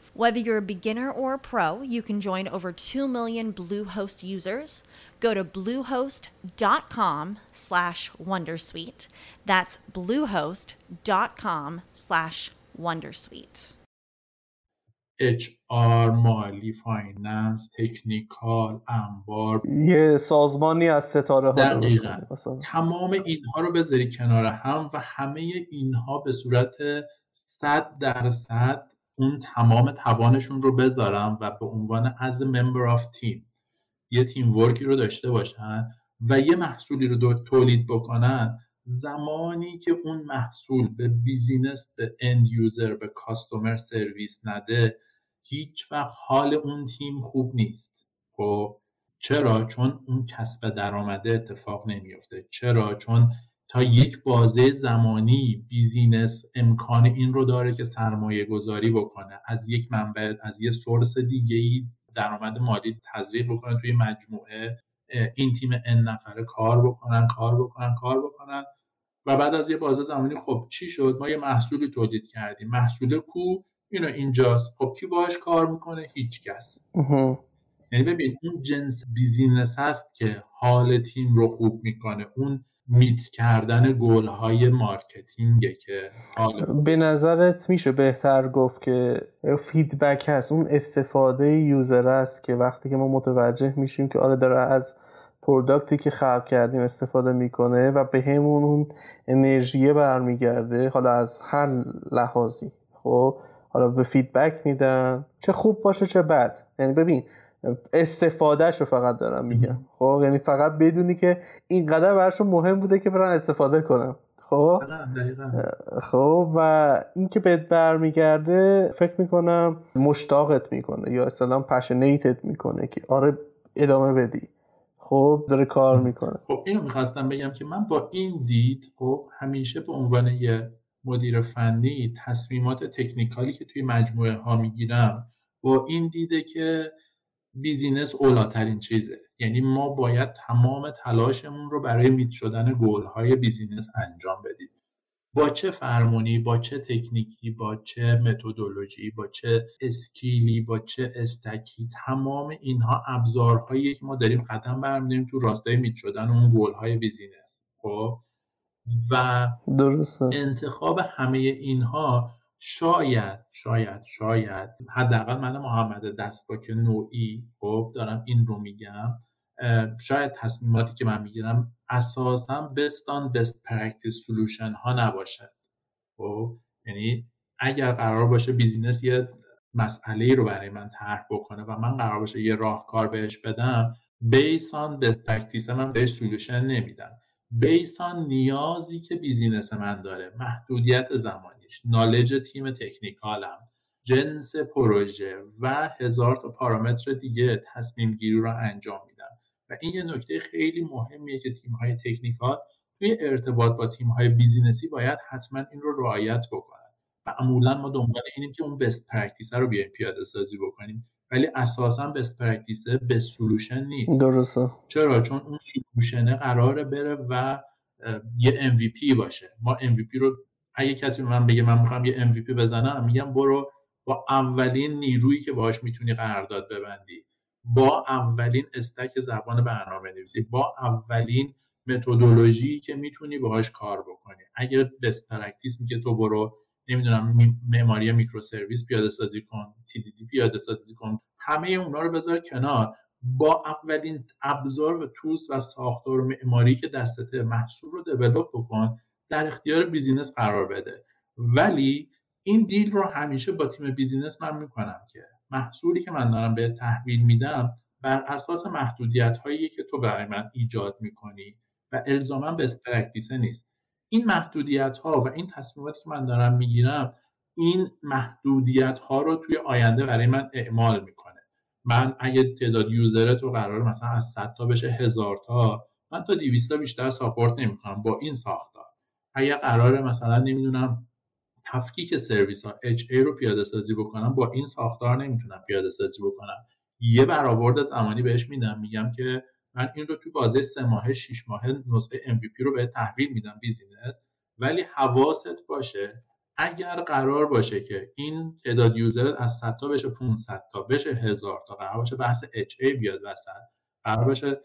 Whether you're a beginner or a pro, you can join over 2 million Bluehost users. Go to bluehost.com slash wondersuite. That's bluehost.com slash wondersuite. HR مالی فایننس تکنیکال انبار یه سازمانی از ستاره ها دقیقا تمام اینها رو بذاری کنار هم و همه اینها به صورت صد درصد اون تمام توانشون رو بذارن و به عنوان از member of team یه team work ی رو داشته باشن و یه محصولی رو تولید بکنن زمانی که اون محصول به business به end user به customer سرویس نده هیچ وقت حال اون تیم خوب نیست. خب چرا؟ چون اون کسب درآمده اتفاق نمیفته چرا؟ چون تا یک بازه زمانی بیزینس امکان این رو داره که سرمایه گذاری بکنه. از یک منبع از یه سورس دیگه ای درآمد مالی تزریق بکنه توی مجموعه. این تیم ان نفره کار بکنن کار بکنن کار بکنن. و بعد از یه بازه زمانی خب چی شد؟ ما یه محصولی تولید کردیم. محصول کو اینو اینجاست. خب کی باهاش کار می‌کنه؟ هیچ کس. یعنی ببین اون جنس business هست که حال تیم رو خوب می‌کنه. اون meet کردن گل های marketing ه که حالا به نظرت میشه بهتر گفت که feedback هست؟ اون استفاده user است که وقتی که ما متوجه میشیم که آره داره از product ی که خلق کردیم استفاده می‌کنه و به همون اون انرژی برمیگرده حالا از هر لحاظی خب؟ حالا به فیدبک میدن چه خوب باشه چه بد. یعنی ببین استفادهش رو فقط دارم میگم. خب یعنی فقط بدونی که اینقدر براشون مهم بوده که برن استفاده کنم خب؟ خب و این که بهت برمیگرده فکر می‌کنم مشتاقت می‌کنه یا اصلا پشنیتت می‌کنه که آره ادامه بدی. خب داره کار می‌کنه. خب اینو می‌خواستم بگم که من با این دید خب همیشه به عنوان یه مدیر فنی تصمیمات technical ی که توی مجموعه ها می‌گیرم با این دیده که business اولاترین چیزه. یعنی ما باید تمام تلاشمون رو برای meet شدن گل های business انجام بدیم. با چه فرمونی با چه تکنیکی با چه متدولوژی با چه skill ی با چه stack ی تمام اینها ابزارهایی که ما داریم قدم برمیداریم تو راستای meet شدن اون گل های business. خب؟ و درسته. انتخاب همه اینها شاید شاید شاید. حداقل من محمد دستپاک نوعی خب دارم این رو میگم. شاید تصمیماتی که من می‌گیرم اساسا based on best practice solution ها نباشد. خب یعنی اگر قرار باشه business یه مسئله رو برای من طرح بکنه و من قرار باشه یه راهکار بهش بدم based on best practice من بهش solution نمیدم. based on نیازی که business من داره محدودیت زمانیش knowledge تیم technical م جنس پروژه و هزار تا پارامتر دیگه تصمیم گیری رو انجام میدن و این یه نکته خیلی مهمیه که تیم های technical توی ارتباط با تیم های business ی باید حتما این رو رعایت بکنن. معمولا ما دنبال اینیم که اون best practice رو بیایم پیاده سازی بکنیم. ولی اساسا best practice به solution نیست. درسته. چرا؟ چون اون solution ه قراره بره و یه MVP باشه. ما MVP رو اگه کسی من بگه من می‌خوام یه MVP بزنم میگم برو با اولین نیرویی که باهاش می‌تونی قرارداد ببندی. با اولین stack زبان برنامه نویسی. با اولین متدولوژی که می‌تونی باهاش کار بکنی. اگر best practice میگه تو برو نمی‌دونم معماری microservice پیاده سازی کن TDD پیاده سازی کن همه اونا رو بذار کنار. با اولین ابزار و tools و ساختار و معماری که دستت محصول رو develop بکن در اختیار business قرار بده. ولی این deal رو همیشه با تیم business من می‌کنم که محصولی که من دارم به تحویل میدم بر اساس محدودیت هایی که تو برای من ایجاد می‌کنی و الزاما best practice ه نیست. این محدودیت ها و این تصمیماتی که من دارم می‌گیرم این محدودیت ها رو توی آینده برای من اعمال می‌کنه. من اگه تعداد user تو قرار مثلا از 100 تا بشه هزار تا من تا 200 تا بیشتر support نمی‌کنم با این ساختار. اگه قرار مثلا نمی‌دونم تفکیک سرویس ها HA رو پیاده سازی بکنم با این ساختار نمی‌تونم پیاده سازی بکنم. یه برآورد زمانی بهش میدم میگم که من این رو توی بازه سه ماه شیش ماه نسخه MVP رو بهت تحویل میدم business. ولی حواست باشه اگر قرار باشه که این تعداد user از 100 تا بشه 500 تا بشه هزار تا قرار باشه بحث HA بیاد وسط قرار باشه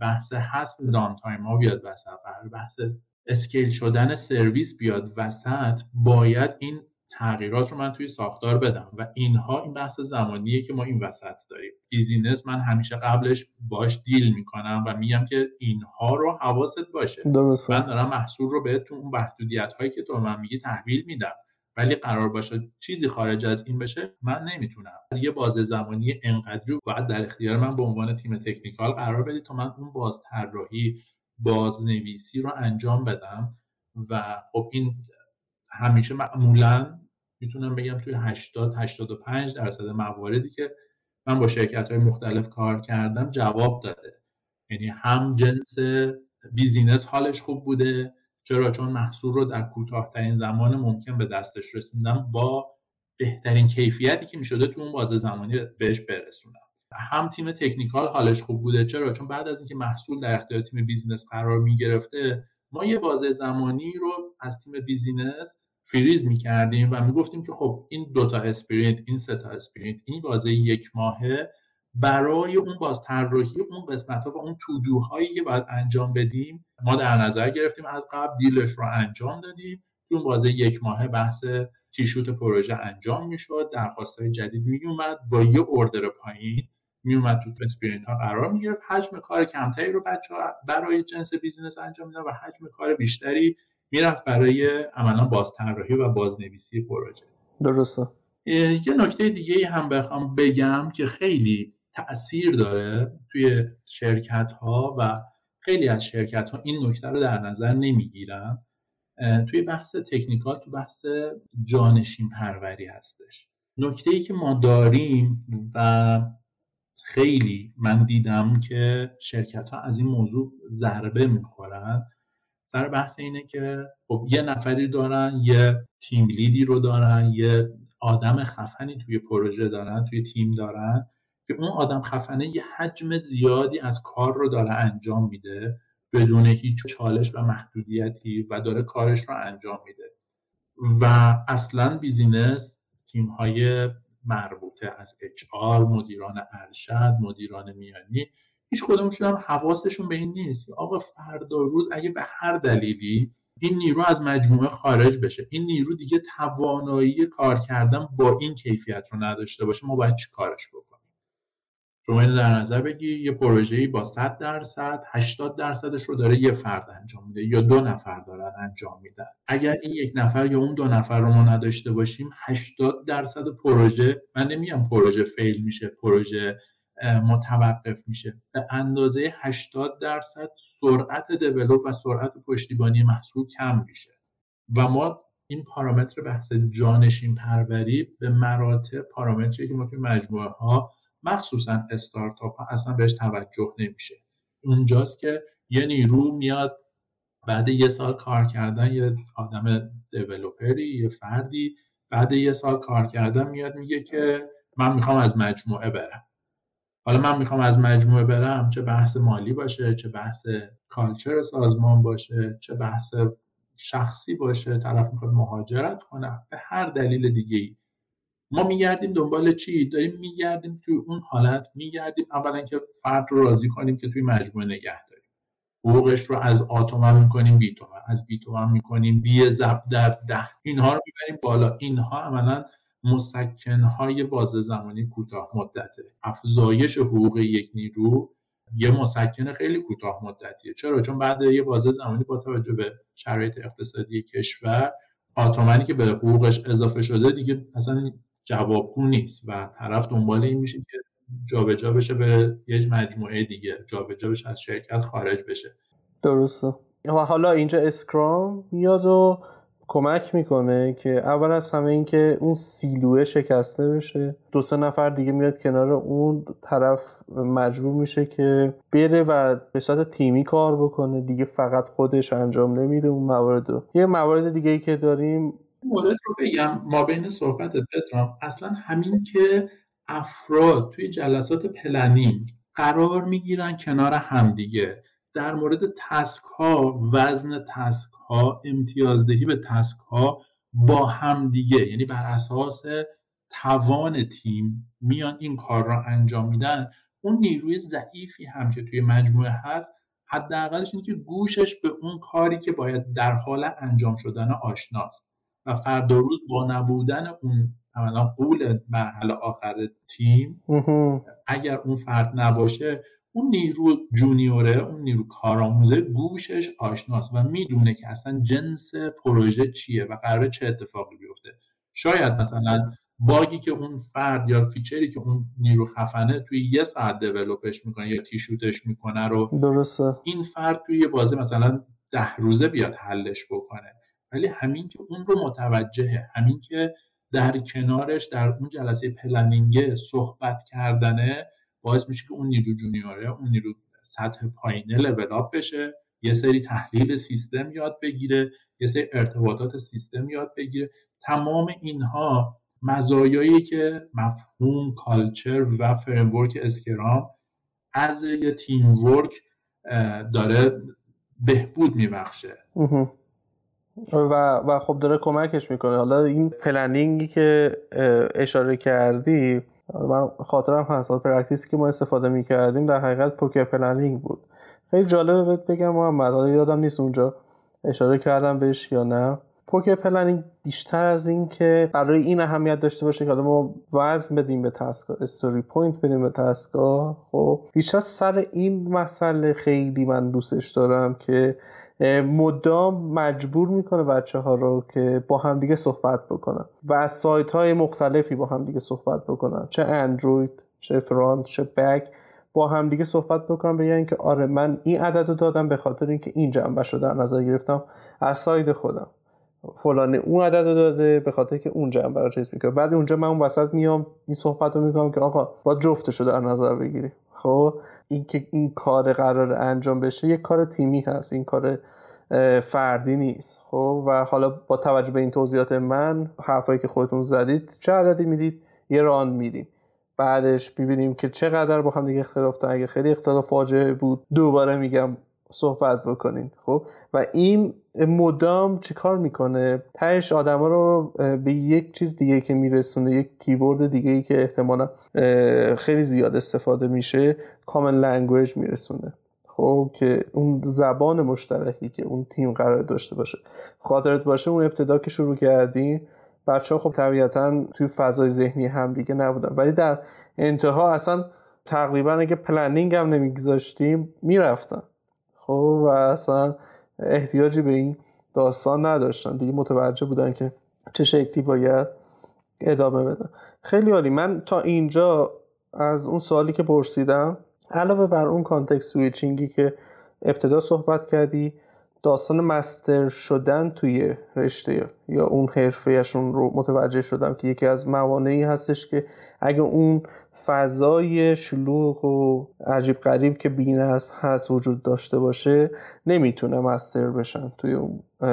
بحث حذف downtime ها بیاد وسط قرار بحث scale شدن سرویس بیاد وسط باید این تغییرات رو من توی ساختار بدم و اینها این بحث زمانیه که ما این وسط داریم. business من همیشه قبلش باش deal می‌کنم و میگم که اینها رو حواست باشه. درست. من دارم محصول رو بهتون اون محدودیت هایی که تو به من میگی تحویل میدم. ولی قرار باشه چیزی خارج از این بشه من نمی‌تونم. یه بازه زمانی انقدری باید در اختیار من به عنوان تیم تکنیکال قرار بدید تا من اون باز طراحی بازنویسی رو انجام بدم. و خب این همیشه معمولا می‌تونم بگم توی 80 85 درصد مواردی که من با شرکت های مختلف کار کردم جواب داده. یعنی هم جنس بیزینس حالش خوب بوده چرا؟ چون محصول رو در کوتاهترین زمان ممکن به دستش رسوندم با بهترین کیفیتی که می‌شده تو اون بازه زمانی بهش برسونم. هم تیم technical حالش خوب بوده چرا؟ چون بعد از اینکه محصول در اختیار تیم business قرار می‌گرفته ما یه بازه زمانی رو از تیم business freeze می‌کردیم و می‌گفتیم که خب این دوتا sprint این سه تا sprint این بازه یک ماهه برای اون باز طراحی اون قسمت ها و اون to-do هایی که باید انجام بدیم ما در نظر گرفتیم از قبل deal ش رو انجام دادیم. اون بازه یک ماهه بحث T-shoot پروژه انجام می‌شد درخواست های جدید میومد با یه order پایین میومد تو sprint ها قرار می‌گرفت. حجم کار کمتری رو بچه ها برای جنس business انجام میدن و حجم کار بیشتری می‌رفت برای عملا بازطراحی و بازنویسی پروژه. درسته. یه نکته دیگه هم بخوام بگم که خیلی تاثیر داره توی شرکت ها و خیلی از شرکت ها این نکته رو در نظر نمی‌گیرن. توی بحث تکنیکال تو بحث جانشین پروری هستش. نکته ای که ما داریم و خیلی من دیدم که شرکت ها از این موضوع ضربه می‌خورن. سر بحث اینه که خب یه نفری دارن یه تیم لیدی رو دارن یه آدم خفنی توی پروژه دارن توی تیم دارن. که اون آدم خفنه یه حجم زیادی از کار رو داره انجام میده بدون هیچ چالش و محدودیتی و داره کارش رو انجام میده. و اصلا بیزینس تیم های مربوطه از HR مدیران ارشد مدیران میانی هیچ کدومشون هم حواسشون به این نیست آقا فردا روز اگه به هر دلیلی این نیرو از مجموعه خارج بشه این نیرو دیگه توانایی کار کردن با این کیفیت رو نداشته باشه ما باید چی کارش بکنیم؟ شما اینو در نظر بگی یه پروژه‌ای با 100 درصد 80 درصدش رو داره یه فرد انجام میده یا دو نفر دارن انجام میدن. اگر این یک نفر یا اون دو نفر رو ما نداشته باشیم 80 درصد پروژه من نمیگم پروژه فیل میشه پروژه متوقف میشه. به اندازه 80 درصد سرعت دیولوپ و سرعت پشتیبانی محصول کم میشه. و ما این پارامتر بحث جانشین پروری به مراتب پارامتری که ما توی مجموعه ها مخصوصا استارتاپ ها اصلا بهش توجه نمیشه. اونجاست که یه نیرو میاد بعد یه سال کار کردن یه آدم دیولوپری یه فردی بعد یه سال کار کردن میاد میگه که من می‌خوام از مجموعه برم. حالا من می‌خوام از مجموعه برم چه بحث مالی باشه چه بحث کالچر سازمان باشه چه بحث شخصی باشه طرف می‌خواد مهاجرت کنه به هر دلیل دیگه ای ما میگردیم دنبال چی؟ داریم میگردیم توی اون حالت میگردیم. اولا که فرد رو راضی کنیم که توی مجموعه نگه داریم. حقوقش رو از آتومن می‌کنیم بی تومن از بی تومن می‌کنیم بی زب در ده. اینها رو می‌بریم بالا. اینها عملا مسکنهای باز زمانی کوتاه مدته. افزایش حقوق یک نیرو یه مسکن خیلی کوتاه مدتیه. چرا؟ چون بعد یه بازه زمانی با توجه به شرایط اقتصادی کشور آتومنی که به حقوقش اضافه شده دیگه اصلا جوابگو نیست و طرف دنبال این میشه که جابجا بشه به یه مجموعه دیگه جابجا بشه از شرکت خارج بشه. درسته. و حالا اینجا اسکرام میاد و کمک می‌کنه که اول از همه این که اون سیلوه شکسته بشه. دو سه نفر دیگه میاد کنار اون طرف مجبور میشه که بره و به صورت تیمی کار بکنه. دیگه فقط خودش انجام نمیده اون موارد یه موارد دیگه ای که داریم مورد رو بگم ما بین صحبت پدرام اصلا همین که افراد توی جلسات planning قرار می‌گیرن کنار همدیگه در مورد task ها وزن task ها امتیازدهی به task ها با همدیگه یعنی بر اساس توان تیم میان این کار را انجام میدن. اون نیروی ضعیفی هم که توی مجموعه هست حداقلش اینه که گوشش به اون کاری که باید در حال انجام شدن آشناست. و فردا روز با نبودن اون عملا قول مرحله آخر تیم اگر اون فرد نباشه اون نیرو junior ه اون نیرو کارآموزه گوشش آشناست و می‌دونه که اصلا جنس پروژه چیه و قراره چه اتفاقی بیفته. شاید مثلا bug ی که اون فرد یا feature ی که اون نیرو خفنه توی یه ساعت develop ش می‌کنه یا T-shoot ش می‌کنه رو درسته. این فرد توی یه بازه مثلا ده روزه بیاد حلش بکنه. ولی همین که اون رو متوجهه همین که در کنارش در اون جلسه planning صحبت کردنه باعث میشه که اون نیرو junior ه اون نیرو سطح پایینه لول بشه. یه سری تحلیل سیستم یاد بگیره یه سری ارتباطات سیستم یاد بگیره. تمام اینها مزایایی که مفهوم culture و framework Scrum از یه teamwork داره بهبود میبخشه. و و خب داره کمکش می‌کنه. حالا این planning ی که اشاره کردی من خاطرم هست. practice ی که ما استفاده می‌کردیم در حقیقت poker planning بود. خیلی جالبه بهت بگم محمد. حالا یادم نیست اونجا اشاره کردم بهش یا نه. poker planning بیشتر از این که برای این اهمیت داشته باشه که ما وزن بدیم به task ا story point بدیم به task ا خب. بیشتر سر این مسئله خیلی من دوستش دارم که مدام مجبور می‌کنه بچه ها رو که با همدیگه صحبت بکنن و از سایت های مختلفی با همدیگه صحبت بکنن. چه اندروید چه فرانت چه بک با همدیگه صحبت بکنن بگن که آره من این عدد رو دادم به خاطر اینکه این جنبه رو در نظر گرفتم از ساید خودم. فلان اون عدد رو داده به خاطر که اون جنبه رو چیز می‌کنه. بعد اونجا من اون وسط میام این صحبت رو می‌کنم که آقا با جفتش رو در نظر بگیری. خب این که این کار قرار انجام بشه یه کار تیمی هست این کار فردی نیست. خب و حالا با توجه به این توضیحات من حرفایی که خودتون زدید چه عددی می‌دید؟ یه ران میدیم. بعدش می‌بینیم که چقدر با هم دیگه اختلاف دارن. اگه خیلی اختلاف فاجعه بود دوباره میگم صحبت بکنید خب؟ و این مدام چیکار می‌کنه؟ تهش آدما رو به یک چیز دیگه که میرسونه یک کیورد دیگه ای که احتمالا خیلی زیاد استفاده میشه common language میرسونه خب؟ که اون زبان مشترکی که اون تیم قرار داشته باشه. خاطرت باشه اون ابتدا که شروع کردیم بچه ها خب طبیعتا توی فضای ذهنی هم دیگه نبودن. ولی در انتها اصلا تقریبا اگه planning هم نمیگذاشتیم می‌رفتن. خب و اصلا احتیاجی به این داستان نداشتن. دیگه متوجه بودن که چه شکلی باید ادامه بدن. خیلی عالی. من تا اینجا از اون سوالی که پرسیدم علاوه بر اون context switching ی که ابتدا صحبت کردی داستان master شدن توی رشته یا اون حرفهشون رو متوجه شدم که یکی از موانعی هستش که اگه اون فضای شلوغ و عجیب غریب که بینصب هست وجود داشته باشه نمی‌تونه master بشن. توی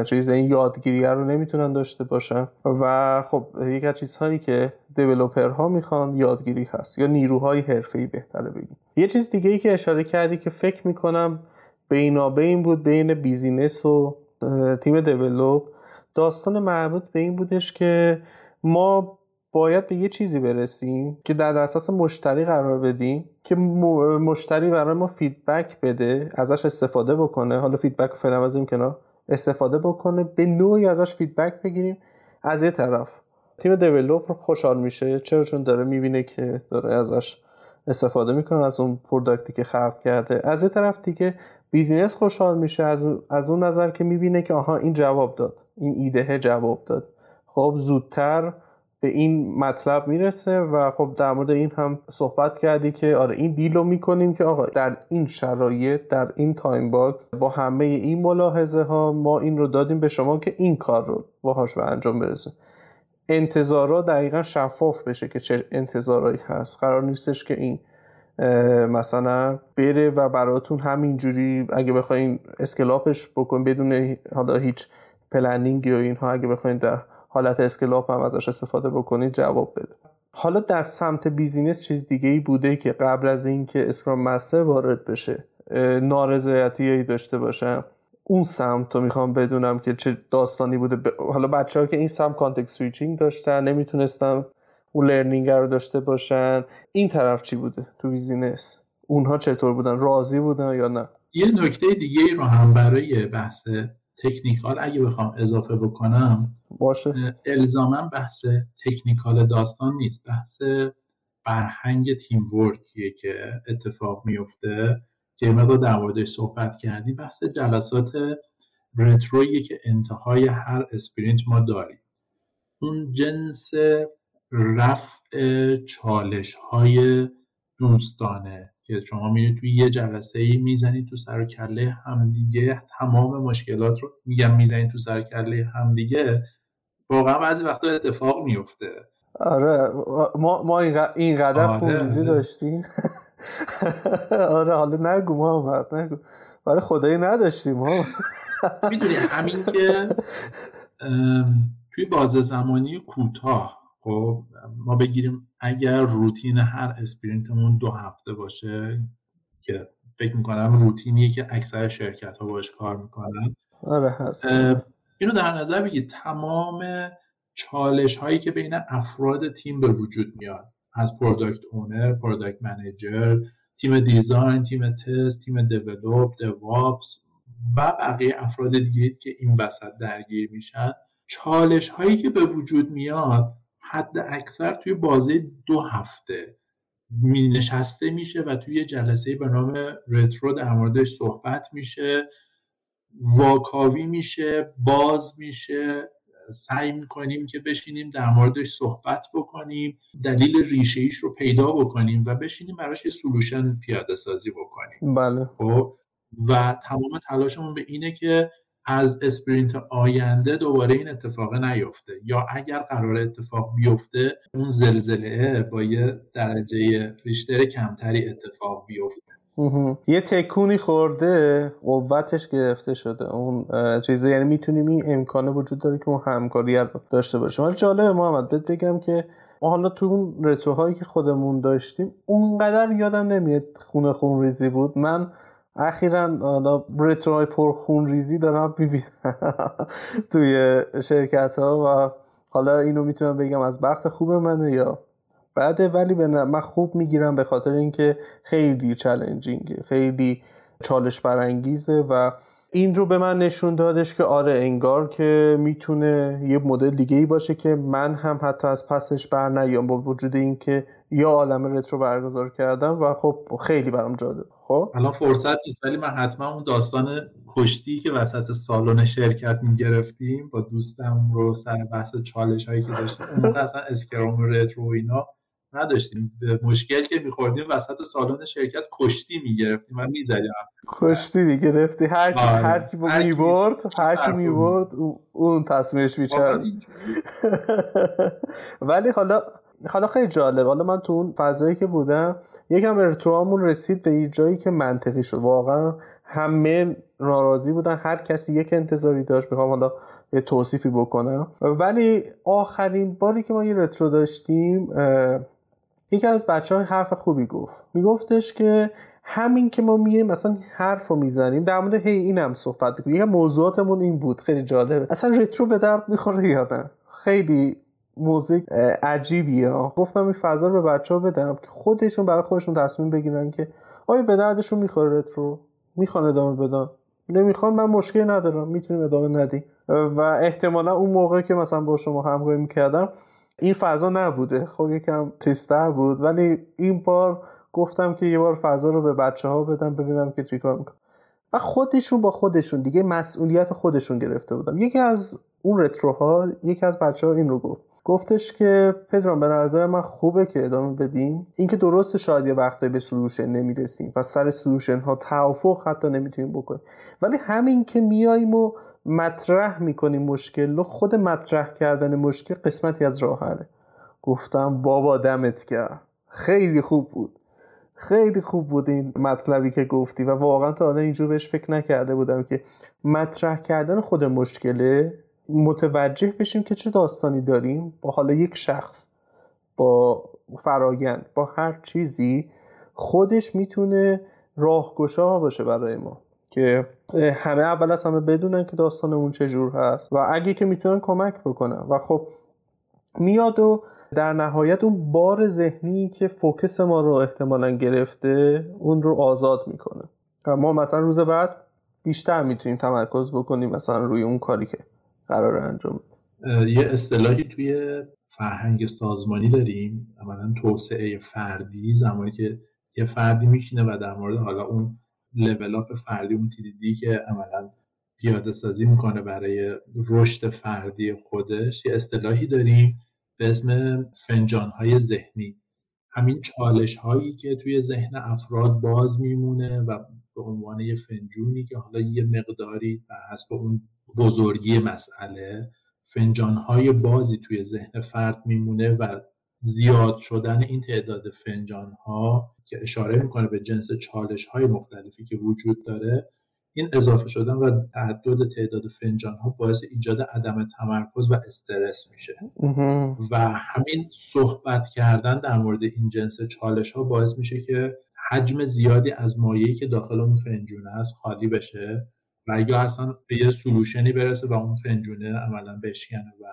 چیز این یادگیری رو نمی‌تونن داشته باشن. و خب یکی از چیزهایی که ها می‌خوان یادگیری هست یا نیروهای حرفه‌ای بهتره بگیم. یه چیز دیگه ای که اشاره کردی که فکر می‌کنم بینابین بود بین business و تیم develop داستان مربوط به این بودش که ما باید به یه چیزی برسیم که در دسترس مشتری قرار بدیم که مشتری برای ما feedback بده ازش استفاده بکنه. حالا feedback فعلا بذاریم کنار. استفاده بکنه به نوعی ازش feedback بگیریم. از یه طرف تیم develop خوشحال میشه. چرا؟ چون داره می‌بینه که داره ازش استفاده می‌کنه از اون product ی که خلق کرده. از یه طرف دیگه business خوشحال میشه از, از اون نظر که می‌بینه که آها این جواب داد. این ایده جواب داد. خب زودتر به این مطلب می‌رسه و خب در مورد این هم صحبت کردی که آره این deal رو می‌کنیم که آقا در این شرایط در این time box با همه این ملاحظه ها ما این رو دادیم به شما که این کار رو باهاش به انجام برسه انتظارا دقیقا شفاف بشه که چه انتظارایی هست. قرار نیستش که این مثلا بره و براتون همینجوری اگه بخواین اسکلاپش بکن بدون حالا هیچ پلنینگ یا اینها اگه بخواین در حالت اسکلاپ هم ازش استفاده بکنید جواب بده. حالا در سمت بیزینس چیز دیگه ای بوده که قبل از اینکه اسکرام مستر وارد بشه نارضایتی داشته باشم اون سمت رو می‌خوام بدونم که چه داستانی بوده. حالا بچه ها که این سمت کانتکت سویچینگ داشتن نمی‌تونستم اون learning رو داشته باشن. این طرف چی بوده تو business؟ اونها چطور بودن؟ راضی بودن یا نه؟ یه نکته دیگه رو هم برای بحث technical اگه بخوام اضافه بکنم باشه. الزاما بحث technical داستان نیست. بحث فرهنگ teamwork یه که اتفاق میفته. که مقدار در موردش صحبت کردیم. بحث جلسات retro یی که انتهای هر sprint ما داریم. اون جنس رفع چالش های دوستانه که شما میرید توی یه جلسه ای می‌زنید تو سر کله همدیگه. تمام مشکلات رو میگم می‌زنید تو سر کله همدیگه. واقعا بعضی وقتا اتفاق میفته. آره ما, ما اینقدر آره. خونریزی داشتیم. آره حالا نگو ما نگو. برای خدایی نداشتیم ما می‌دونی همین که توی بازه زمانی کوتاه خب ما بگیریم اگر روتین هر sprint مون دو هفته باشه که فکر می‌کنم روتینیه که اکثر شرکت ها باش کار می‌کنن. آره هست. اینو در نظر بگید تمام چالش هایی که بین افراد تیم به وجود میاد. از product owner، product manager، تیم دیزاین، تیم تست، تیم دیولوب، دوابس و بقیه افراد دیگه که این وسط درگیر میشن. چالش هایی که به وجود میاد حد اکثر توی بازه دو هفته می نشسته میشه و توی جلسه به نام رترو در موردش صحبت میشه. واکاوی میشه باز میشه سعی می‌کنیم که بشینیم در موردش صحبت بکنیم دلیل ریشه ایش رو پیدا بکنیم و بشینیم براش یه سلوشن پیاده سازی بکنیم. بله. خب؟ و تمام تلاشمون به اینه که از اسپرینت آینده دوباره این اتفاق نیفته. یا اگر قرار اتفاق بیفته اون زلزله با یه درجه ریشتر کمتری اتفاق بیفته. یه تکونی خورده قوتش گرفته شده. اون چیزه یعنی می‌تونیم این امکانه وجود داره که اون همکاری داشته باشیم. ولی جالبه محمد بهت بگم که ما حالا تو اون رتروهایی که خودمون داشتیم اونقدر یادم نمیاد خونه خون ریزی بود. من اخیرا حالا رتروهای پرخون ریزی دارم ببینم توی شرکت ها و حالا اینو می‌تونم بگم از بخت خوب منه یا بعده ولی به من خوب می‌گیرم به خاطر اینکه خیلی چلنجینگه خیلی چالش برانگیزه و این رو به من نشون دادش که آره انگار که می‌تونه یه مدل دیگه ای باشه که من هم حتی از پسش بر نیام با وجود اینکه یا عالم رترو برگزار کردم و خب خیلی برام جالب. خب؟ الان فرصت نیست ولی من حتما اون داستان کشتی که وسط سالن شرکت می‌گرفتیم با دوستم رو سر بحث چالش هایی که داشتیم. اون اصلا اسکرام رترو اینا نداشتیم. به مشکل که میخوردیم وسط سالن شرکت کشتی می‌گرفتیم و می‌زدیم. کشتی می‌گرفتی. هر کی آره. هر کی می‌برد هر کی می‌برد اون تصمیمش میچرد ولی حالا حالا خیلی جالب. حالا من تو اون فضایی که بودم یکم ارتوامون رسید به یه جایی که منطقی شد. واقعا همه ناراضی بودن. هر کسی یک انتظاری داشت می‌خوام حالا یه توصیفی بکنم. ولی آخرین باری که ما یه رترو داشتیم یکی از بچه های حرف خوبی گفت. میگفتش که همین که ما میه مثلا حرف رو می‌زنیم در مورد هی اینم صحبت می‌کنیم. یکی موضوعاتمون این بود. خیلی جالبه. اصلا رترو به درد می‌خوره یا خیلی موزیک عجیبیه. گفتم این فضا رو به بچه ها بدم که خودشون برای خودشون تصمیم بگیرن که آیا به دردشون می‌خوره رترو؟ می‌خوان ادامه بدن؟ نمی‌خوان؟ من مشکلی ندارم. می‌تونیم ادامه ندی و احتمالا اون موقع که مثلا با شما همکاری می‌کردم این فضا نبوده. خب یکم تیستر بود. ولی این بار گفتم که یه بار فضا رو به بچه ها بدم ببینم که چیکار می‌کنم و خودشون با خودشون دیگه مسئولیت خودشون گرفته بودم یکی از اون رتروها یکی از بچه ها این رو گفت. گفتش که پدرام به نظر من خوبه که ادامه بدیم. اینکه درست شاید یه وقتایی به سلوشن نمی‌رسیم و سر سلوشن ها توافق حتی نمی‌تونیم بکنیم. ولی همین که میاییم و مطرح می‌کنیم مشکل رو خود مطرح کردن مشکل قسمتی از راه حله. گفتم بابا دمت کرد خیلی خوب بود. خیلی خوب بود این مطلبی که گفتی و واقعا تا حالا اینجور بهش فکر نکرده بودم که مطرح کردن خود مشکله. متوجه بشیم که چه داستانی داریم با حالا یک شخص با فرایند با هر چیزی. خودش می‌تونه راهگشا باشه برای ما. که همه اول از همه بدونن که داستان اون چجور هست و اگه که می‌تونن کمک بکنن. و خب میاد و در نهایت اون بار ذهنی که فوکس ما رو احتمالا گرفته اون رو آزاد می‌کنه. و ما مثلا روز بعد بیشتر می‌تونیم تمرکز بکنیم مثلا روی اون کاری که قرار انجام یه اصطلاحی توی فرهنگ سازمانی داریم عملا توسعه فردی زمانی که یه فردی میشینه و در مورد حالا اون لول اپ فردی اون تیدیدی که عملا پیاده سازی می‌کنه برای رشد فردی خودش یه اصطلاحی داریم به اسم فنجان های ذهنی. همین چالش هایی که توی ذهن افراد باز میمونه و به عنوان یه فنجونی که حالا یه مقداری بر حسب اون بزرگی مسئله فنجان های بازی توی ذهن فرد میمونه و زیاد شدن این تعداد فنجان ها که اشاره می‌کنه به جنس چالش های مختلفی که وجود داره این اضافه شدن و تعدد تعداد فنجان ها باعث ایجاد عدم تمرکز و استرس میشه. و همین صحبت کردن در مورد این جنس چالش ها باعث میشه که حجم زیادی از مایهی که داخل اون فنجونه است خالی بشه و یا اصلا به یه سلوشنی برسه و اون فنجونه عملا بشکنه و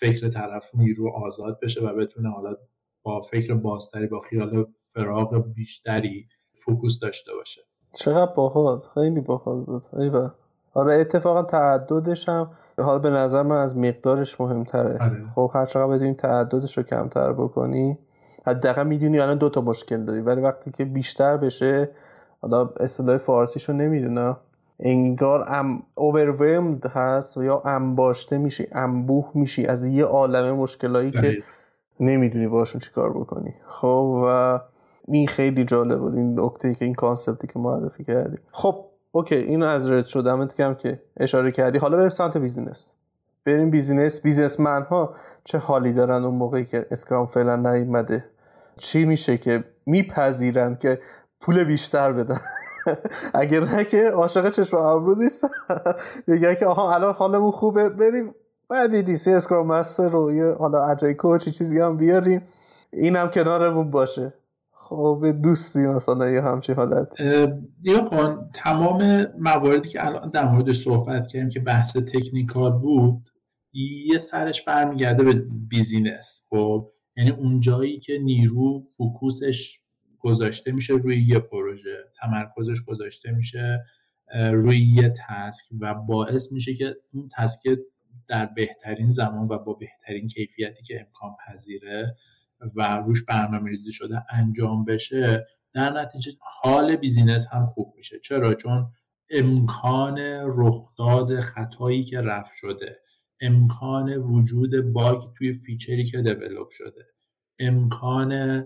فکر طرف نیرو آزاد بشه و بتونه حالا با فکر بازتری با خیال فراغ بیشتری فوکوس داشته باشه. چقدر باحال خیلی باحال بود. ایوه. آره اتفاقا تعددش هم حالا به نظر من از مقدارش مهمتره. آره. خب هر چقدر بدونی تعددش رو کمتر بکنی حداقل می‌دونی الان دو تا مشکل داری ولی وقتی که بیشتر بشه حالا اصطلاح فارسیشو نمی‌دونم. انگار ام overwhelmed هست و یا انباشته میشی انبوه میشی از یه عالمه مشکلایی که نمی‌دونی باشون چی کار بکنی. خب و این خیلی جالب بود این نکته که این concept ی که معرفی کردی خب okay اینو از رد شدم کم که اشاره کردی. حالا بریم سمت business. بریم business. businessman ها چه حالی دارن اون موقعی که Scrum فعلا نیومده؟ چی میشه که میپذیرن که پول بیشتر بدن؟ اگر نه که عاشق چشم ابرو نیست. دیگه که آها الان حالمون خوبه بریم. بعدی دیسی اسکرام مستر رو یه حالا اجای کوچی چیزی هم بیاریم. اینم کنارمون باشه. خب دوستی مثلا یه همچی حالت. یا کن تمام مواردی که الان در موردش صحبت کردیم که بحث تکنیکال بود یه سرش برمیگرده به business خب یعنی اون جایی که نیرو focus ش گذاشته میشه روی یه پروژه تمرکزش گذاشته میشه روی یه task و باعث میشه که اون task در بهترین زمان و با بهترین کیفیتی که امکان پذیره و روش برنامه ریزی شده انجام بشه در نتیجه حال business هم خوب میشه. چرا؟ چون امکان رخداد خطایی که رفع شده امکان وجود bug توی feature ی که develop شده امکان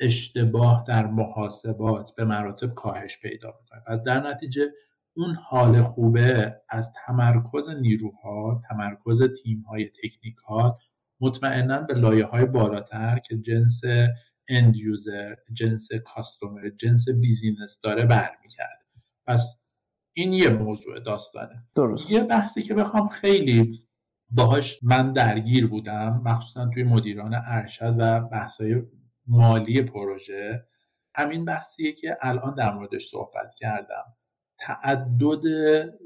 اشتباه در محاسبات به مراتب کاهش پیدا می‌کنه. و در نتیجه اون حال خوبه از تمرکز نیروها تمرکز تیم های technical مطمئنا به لایه های بالاتر که جنس end user جنس customer جنس business داره برمیگرده. پس این یه موضوع داستانه. درست. یه بحثی که بخوام خیلی باهاش من درگیر بودم مخصوصا توی مدیران ارشد و بحثای مالی پروژه. همین بحثیه که الان در موردش صحبت کردم. تعدد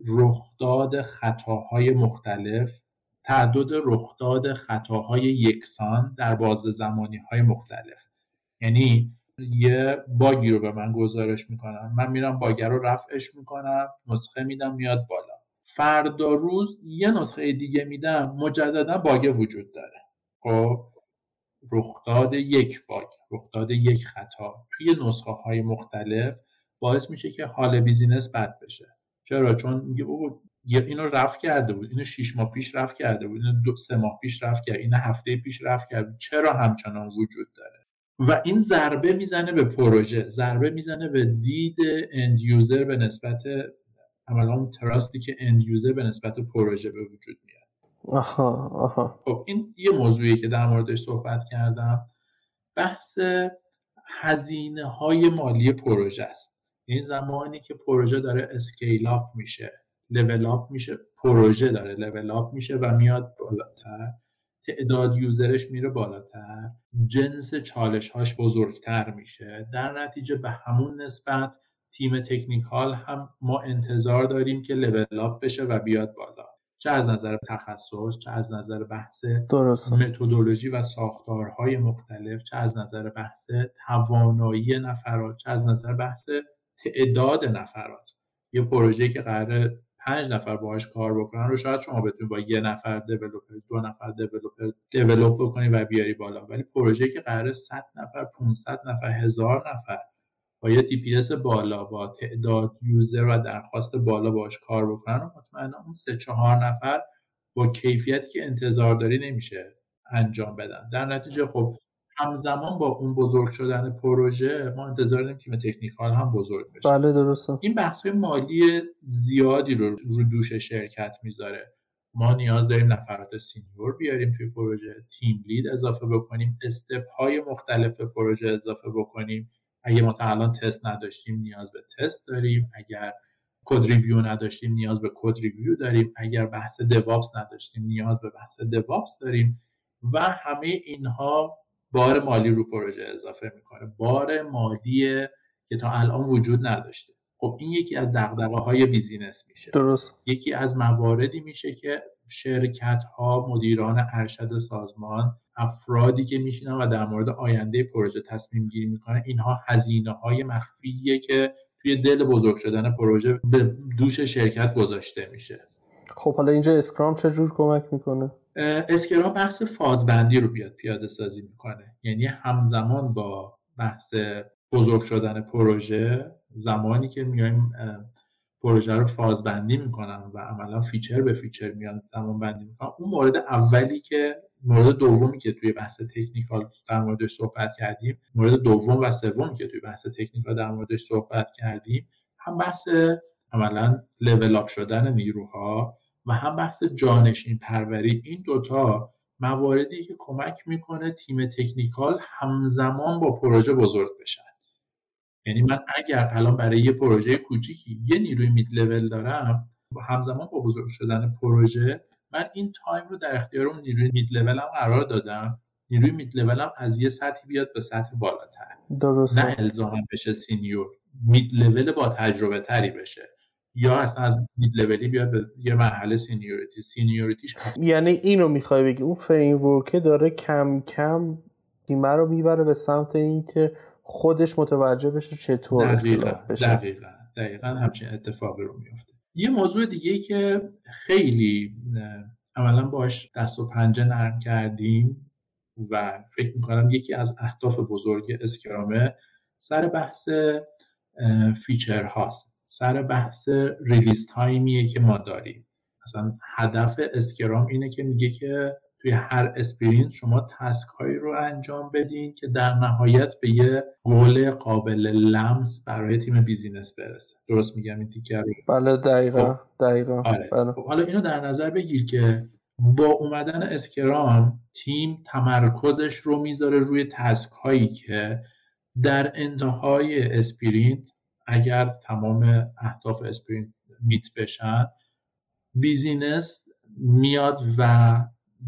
رخداد خطاهای مختلف تعدد رخداد خطاهای یکسان در باز زمانی های مختلف. یعنی یه bug ی رو به من گزارش می‌کنن من میرم bug رو رفعش می‌کنم نسخه میدم میاد بالا. فردا روز یه نسخه دیگه میدم مجددا bug وجود داره. خب؟ رخداد یک bug رخداد یک خطا. توی نسخه های مختلف باعث میشه که حال business بد بشه. چرا؟ چون میگه اینو رفع کرده بود اینو شیش ماه پیش رفع کرده بود اینو دو سه ماه پیش رفع کرده اینو هفته پیش رفع کرده چرا همچنان وجود داره؟ و این ضربه می‌زنه به پروژه ضربه می‌زنه به دید end user به نسبت عملا trust ی که end user به نسبت پروژه به وجود میاد. آها آها. خب این یه موضوعی که در موردش صحبت کردم. بحث هزینه های مالی پروژه است. این زمانی که پروژه داره scale up میشه level up میشه پروژه داره level up میشه و میاد بالاتر. تعداد یوزرش میره بالاتر. جنس چالش هاش بزرگتر میشه. در نتیجه به همون نسبت تیم تکنیکال هم ما انتظار داریم که لول اپ بشه و بیاد بالا. چه از نظر تخصص چه از نظر بحث درست متدولوژی و ساختارهای مختلف چه از نظر بحث توانایی نفرات چه از نظر بحث تعداد نفرات. یه پروژه که قرار پنج نفر باهاش کار بکنن رو شاید شما بتونید با یه نفر developer دو نفر developer develop بکنی و بیاری بالا. ولی پروژه که قرار 100 نفر 500 نفر هزار نفر با یه TPS بالا با تعداد user و درخواست بالا باش کار بکنن مطمئنا اون سه چهار نفر با کیفیتی که انتظار داری نمیشه انجام بدن. در نتیجه خب همزمان با اون بزرگ شدن پروژه ما انتظار داریم تیم technical هم بزرگ بشه. بله درسته. این بحث مالی زیادی رو رو دوش شرکت می‌ذاره. ما نیاز داریم نفرات senior بیاریم توی پروژه team lead اضافه بکنیم step های مختلف پروژه اضافه بکنیم. اگه ما تا الان تست نداشتیم نیاز به تست داریم. اگر code review نداشتیم نیاز به code review داریم. اگر بحث DevOps نداشتیم نیاز به بحث DevOps داریم. و همه اینها بار مالی رو پروژه اضافه می‌کنه. بار مالی که تا الان وجود نداشته. خب این یکی از دغدغه های business میشه. درست. یکی از مواردی میشه که شرکت ها مدیران ارشد سازمان افرادی که میشینن و در مورد آینده پروژه تصمیم گیری می‌کنن اینها هزینه های مخفیه که توی دل بزرگ شدن پروژه به دوش شرکت گذاشته میشه. خب حالا اینجا Scrum چجور کمک می‌کنه؟ Scrum بحث فازبندی رو بیاد پیاده سازی می‌کنه. یعنی همزمان با بحث بزرگ شدن پروژه زمانی که میایم پروژه رو فازبندی می‌کنم و عملا feature به feature میان زمان بندی می‌کنم اون مورد اولی که مورد دومی که توی بحث technical در موردش صحبت کردیم مورد دوم و سومی که توی بحث technical در موردش صحبت کردیم هم بحث عملا level up شدن نیروها و هم بحث جانشین پروری. این دوتا مواردی که کمک می‌کنه تیم technical همزمان با پروژه بزرگ بشن. یعنی من اگر الان برای یه پروژه کوچیکی یه نیروی mid level دارم همزمان با بزرگ شدن پروژه من این time رو در اختیار اون نیروی mid levelم قرار دادم. نیروی mid levelم از یه سطحی بیاد به سطح بالاتر. درست نه الزاما بشه senior mid level با تجربه تری بشه. یا اصلا از mid levelی بیاد به یه مرحله seniority seniorityش یعنی اینو می‌خوای بگی اون فریم داره کم کم تیم رو می‌بره به سمت اینکه خودش متوجه بشه چطور دقیقا بشه دقیقا دقیقا همچین اتفاقی رو میفته یه موضوع دیگه که خیلی عملا باش دست و پنجه نرم کردیم و فکر می‌کنم یکی از اهداف بزرگ Scrumه سر بحث feature هاست. سر بحث release timeیه که ما داریم. مثلا هدف اسکرام اینه که میگه که توی هر sprint شما task هایی رو انجام بدین که در نهایت به یه گل قابل لمس برای تیم business برسه درست میگم این تیکر بله دقیقا خب. دقیقا آره. بله. خب حالا اینو در نظر بگیر که با اومدن Scrum تیم تمرکزش رو می‌ذاره روی task هایی که در انتهای sprint اگر تمام اهداف sprint meet بشن business میاد و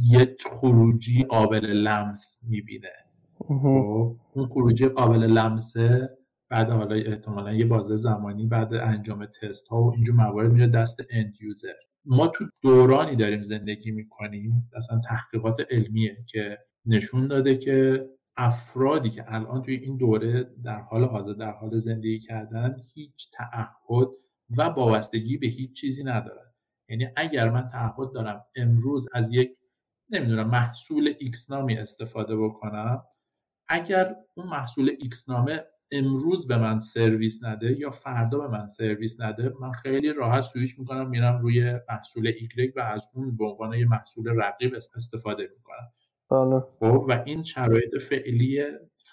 یک خروجی قابل لمس می‌بینه. خب، اون خروجی قابل لمسه بعد حالا احتمالا یه بازه زمانی بعد انجام تست ها و اینجور موارد میره دست end user ما تو دورانی داریم زندگی می‌کنیم. اصلا تحقیقات علمیه که نشون داده که افرادی که الان توی این دوره در حال حاضر در حال زندگی کردن هیچ تعهد و وابستگی به هیچ چیزی ندارن. یعنی اگر من تعهد دارم امروز از یک نمی‌دونم محصول ایکس نامی استفاده بکنم. اگر اون محصول ایکس نامه امروز به من سرویس نده یا فردا به من سرویس نده من خیلی راحت سویش می‌کنم میرم روی محصول ایگرگ و از اون به عنوان یه محصول رقیب استفاده می‌کنم. بله. خب، و این شرایط فعلی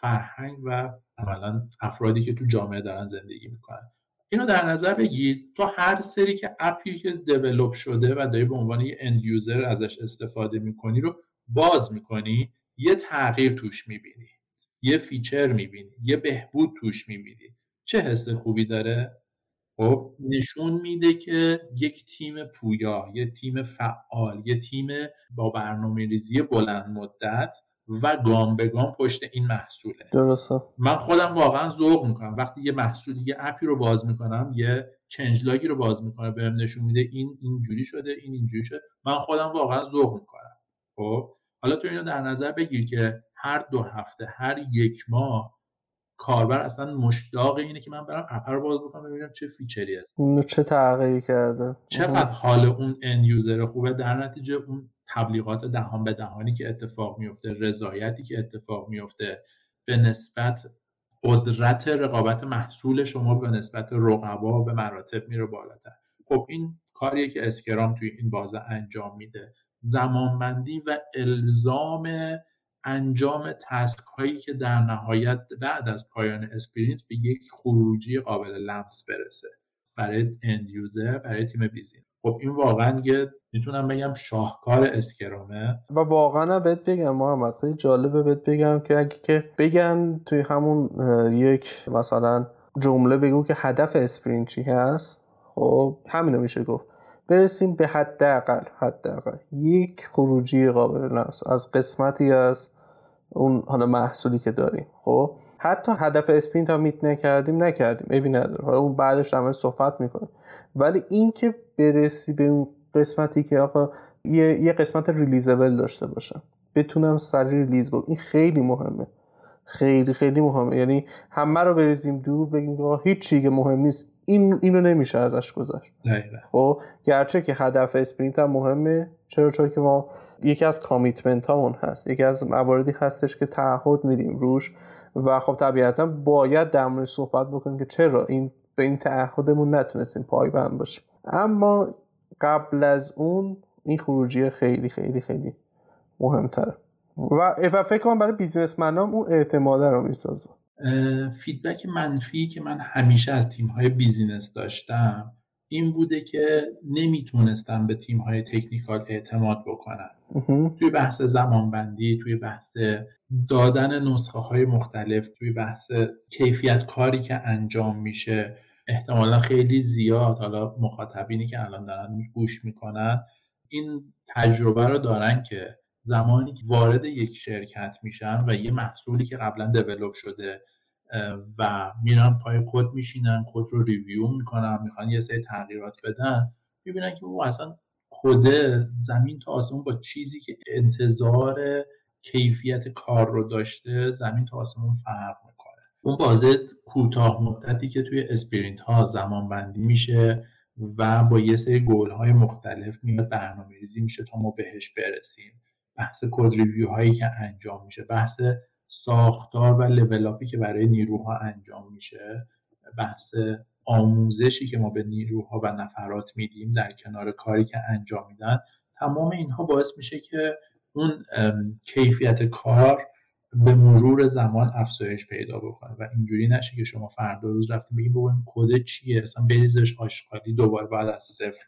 فرهنگ و عملا افرادی که تو جامعه دارن زندگی می‌کنن. اینو در نظر بگیر. تو هر سری که appی که develop شده و داری به عنوان یه end user ازش استفاده می‌کنی رو باز می‌کنی یه تغییر توش می‌بینی یه feature می‌بینی یه بهبود توش می‌بینی. چه حس خوبی داره؟ خب نشون میده که یک تیم پویا یه تیم فعال یه تیم با برنامه ریزی بلند مدت و گام به گام پشت این محصوله. درسته. من خودم واقعا ذوق می‌کنم. وقتی یه محصول یه appی رو باز می‌کنم یه change logی رو باز می‌کنه بهم نشون میده این اینجوری شده این اینجوری شده من خودم واقعا ذوق می‌کنم. خب؟ حالا تو اینو در نظر بگیر که هر دو هفته هر یک ماه کاربر اصلا مشتاق اینه که من برم app رو باز بکنم ببینم چه featureی هست. چه تغییری کرده؟ چقدر حال اون end user خوبه؟ در نتیجه اون تبلیغات دهان به دهانی که اتفاق میفته رضایتی که اتفاق میفته به نسبت قدرت رقابت محصول شما به نسبت رقبا به مراتب میره بالاتر. خب این کاریه که Scrum توی این بازه انجام میده. زمانبندی و الزام انجام task هایی که در نهایت بعد از پایان sprint به یک خروجی قابل لمس برسه. برای end user برای تیم business خب این واقعا یه می‌تونم بگم شاهکار Scrumه. و واقعا بهت بگم محمد خیلی جالبه بهت بگم که اگه که بگن توی همون یک مثلا جمله بگو که هدف sprint چی هست خب همینو میشه گفت. برسیم به حداقل حداقل یک خروجی قابل لمس از قسمتی از اون حالا محصولی که داریم خب؟ حتی هدف sprint هم meet نکردیم نکردیم عیبی نداره حالا اون بعدش هم صحبت می‌کنیم. ولی اینکه برسی به اون قسمتی که آقا یه, یه قسمت releasable داشته باشم بتونم سریع release بکنم. این خیلی مهمه. خیلی خیلی مهمه. یعنی همه رو بریزیم دور بگیم هیچ چیزی که مهم نیست. این اینو نمیشه ازش گذشت. خب گرچه که هدف sprint هم مهمه. چرا؟ چون که ما یکی از commitment هامون هست. یکی از مواردی هستش که تعهد میدیم روش. و خب طبیعتا باید در مورد صحبت بکنیم که چرا این به این تعهدمون نتونستیم پایبند باشیم. اما قبل از اون این خروجی خیلی خیلی خیلی مهمتره. و فکر کنم برای businessman ام اون اعتماده رو می‌سازه. feedback منفی که من همیشه از تیم های business داشتم این بوده که نمی‌تونستم به تیم های technical اعتماد بکنم توی بحث زمانبندی توی بحث دادن نسخه های مختلف توی بحث کیفیت کاری که انجام میشه احتمالا خیلی زیاد. حالا مخاطبینی که الان دارن گوش می‌کنن این تجربه رو دارن که زمانی که وارد یک شرکت میشن و یه محصولی که قبلا develop شده و میرن پای کد میشینن کد رو review می‌کنن می‌خوان یه سری تغییرات بدن می‌بینن که او اصلا کد زمین تا آسمون با چیزی که انتظار کیفیت کار رو داشته زمین تا آسمون فرق اون بازه کوتاه مدتی که توی sprint ها زمان بندی میشه و با یه سری گل های مختلف میاد برنامه ریزی میشه تا ما بهش برسیم. بحث code review هایی که انجام میشه بحث ساختار و لولاپی که برای نیروها انجام میشه بحث آموزشی که ما به نیروها و نفرات میدیم در کنار کاری که انجام میدن تمام اینها باعث میشه که اون کیفیت کار به مرور زمان افزایش پیدا بکنه. و اینجوری نشه که شما فردا روز رفتیم بگیم بگیم کد چیه؟ اصلا بریزش آشغالی دوباره بده از صفر.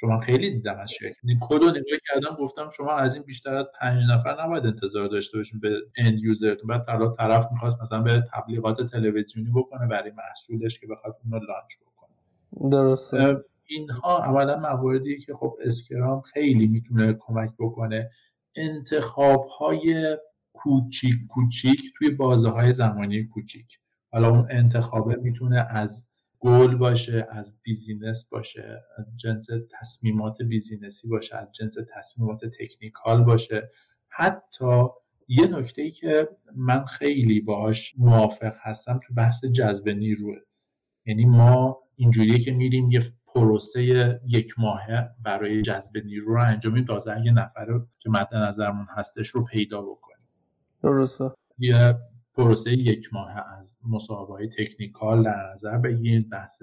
شما خیلی دیدم از شرکت. کد رو نگاه کردم گفتم شما از این بیشتر از پنج نفر نباید انتظار داشته باشین به end user تون بعد حالا طرف می‌خواست مثلا به تبلیغات تلویزیونی بکنه برای محصولش که بخواد اون رو launch بکنه. درسته. اینها اولا مواردی که خب Scrum خیلی می‌تونه کمک بکنه. انتخاب های کوچیک کوچیک توی بازه های زمانی کوچیک. حالا اون انتخابه می‌تونه از گل باشه از business باشه از جنس تصمیمات business ی باشه از جنس تصمیمات technical باشه. حتی یه نکته ای که من خیلی باهاش موافق هستم تو بحث جذب نیروه. یعنی ما اینجوریه که میریم یه پروسه یک ماهه برای جذب نیرو رو انجام میدیم. تازه یه نفر که مد نظرمون هستش رو پیدا بکنیم. درسته. یه پروسه یک ماه از مصاحبه تکنیکال در نظر بگیریم بحث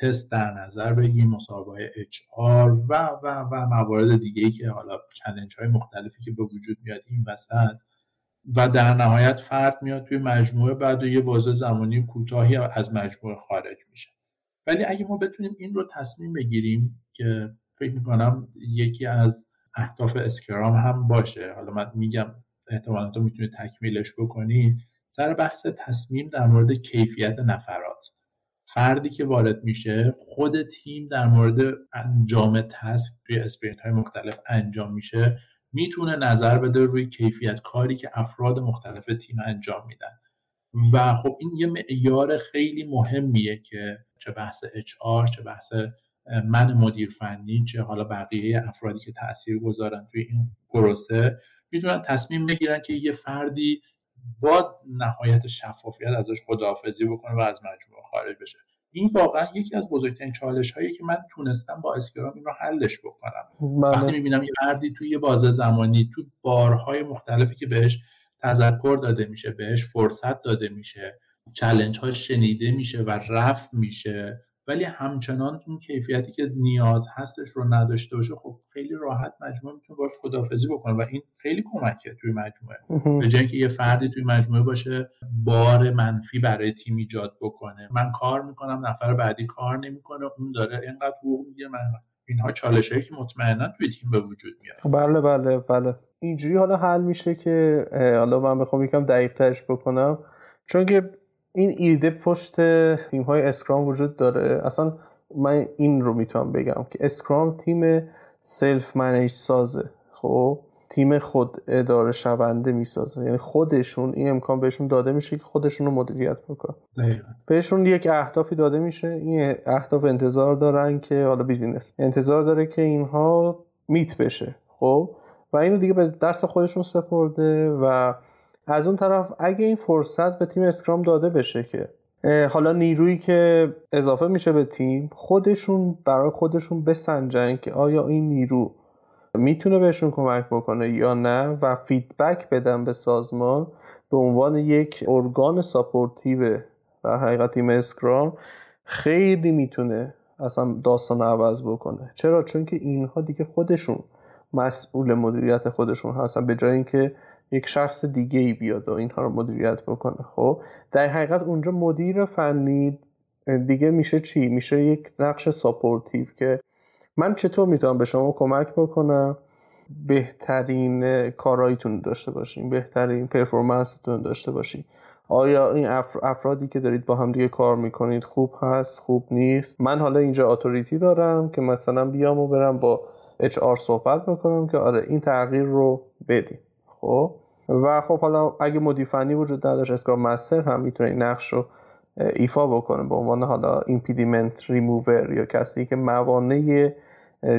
تست در نظر بگیریم مصاحبه اچ آر و و و موارد دیگه ای که حالا چلنج های مختلفی که به وجود میاد این وسط. و در نهایت فرد میاد توی مجموعه بعد یه بازه زمانی کوتاهی از مجموعه خارج میشه. ولی اگه ما بتونیم این رو تصمیم بگیریم که فکر می‌کنم یکی از اهداف Scrum هم باشه. حالا من میگم احتمالا تو می‌تونی تکمیلش بکنی سر بحث تصمیم در مورد کیفیت نفرات. فردی که وارد میشه خود تیم در مورد انجام task توی sprint های مختلف انجام میشه می‌تونه نظر بده روی کیفیت کاری که افراد مختلف تیم انجام میدن. و خب این یه معیار خیلی مهمیه که چه بحث HR چه بحث من مدیر فنی چه حالا بقیه افرادی که تاثیر گذارن توی این پروسه می‌تونن تصمیم بگیرن که یه فردی با نهایت شفافیت ازش خداحافظی بکنه و از مجموعه خارج بشه این واقعا یکی از بزرگترین چالش هایی که من تونستم با اسکرام این رو حلش بکنم بله. وقتی می‌بینم یه فردی توی یه بازه زمانی تو بارهای مختلفی که بهش تذکر داده میشه بهش فرصت داده میشه چلنج ها شنیده میشه و رفت میشه ولی همچنان اون کیفیتی که نیاز هستش رو نداشته باشه خب خیلی راحت مجموعه می‌تونه باش خدافزی بکنه و این خیلی کمکه توی مجموعه. به جای که یه فردی توی مجموعه باشه بار منفی برای تیم ایجاد بکنه. من کار می‌کنم نفر بعدی کار نمی‌کنه اون داره اینقدر حقوق می‌گیره من اینها چالش هایی که مطمئنا توی تیم به وجود میاد. بله بله بله. اینجوری حالا حل میشه که حالا من بخوام یکم دقیق بکنم. چون که این ایده پشت تیم های Scrum وجود داره؟ اصلا من این رو می‌تونم بگم که Scrum تیم self-managed سازه. خب تیم خود اداره شونده می‌سازه. یعنی خودشون این امکان بهشون داده میشه که خودشون رو مدیریت بکنن. بهشون یک اهدافی داده میشه. این اهداف انتظار دارن که حالا business. انتظار داره که اینها meet بشه. خب و اینو دیگه به دست خودشون سپرده و از اون طرف اگه این فرصت به تیم Scrum داده بشه که حالا نیرویی که اضافه میشه به تیم خودشون برای خودشون بسنجن که آیا این نیرو می‌تونه بهشون کمک بکنه یا نه و feedback بدن به سازمان به عنوان یک ارگان supportive در حقیقت تیم Scrum خیلی می‌تونه اصلا داستان عوض بکنه. چرا؟ چون که اینها دیگه خودشون مسئول مدیریت خودشون هستن. به جای اینکه یک شخص دیگه ای بیاد و اینها رو مدیریت بکنه. خب در حقیقت اونجا مدیر فنی دیگه میشه چی؟ میشه یک نقش supportive که من چطور می‌تونم به شما کمک بکنم؟ بهترین کاراییتون داشته باشین بهترین performance تون داشته باشین. آیا این افرادی که دارید با هم دیگه کار می‌کنید خوب هست خوب نیست؟ من حالا اینجا authority دارم که مثلا بیام و برم با HR صحبت بکنم که آره این تغییر رو بدیم خب. و خب حالا اگه مدیر فنی وجود نداشت Scrum Master هم می‌تونه این نقش رو ایفا بکنه به عنوان حالا ایمپیدیمنت ریموور یا کسی که موانع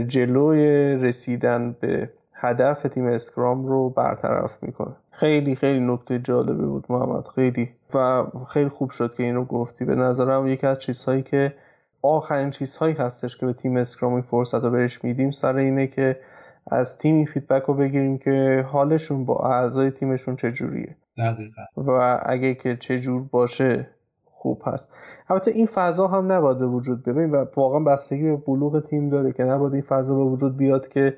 جلوی رسیدن به هدف تیم Scrum رو برطرف می‌کنه. خیلی خیلی نکته جالبه بود محمد. خیلی. و خیلی خوب شد که این رو گفتی. به نظرم یکی از چیزهایی که آخرین چیزهایی هستش که به تیم اسکرام این فرصت رو بهش میدیم سر اینه که از تیم این فیدبک رو بگیریم که حالشون با اعضای تیمشون چجوریه. دقیقا. و اگه که چجور باشه خوب هست. البته این فضا هم نباید به وجود ببین و واقعا بستگی به بلوغ تیم داره که نباید این فضا به وجود بیاد که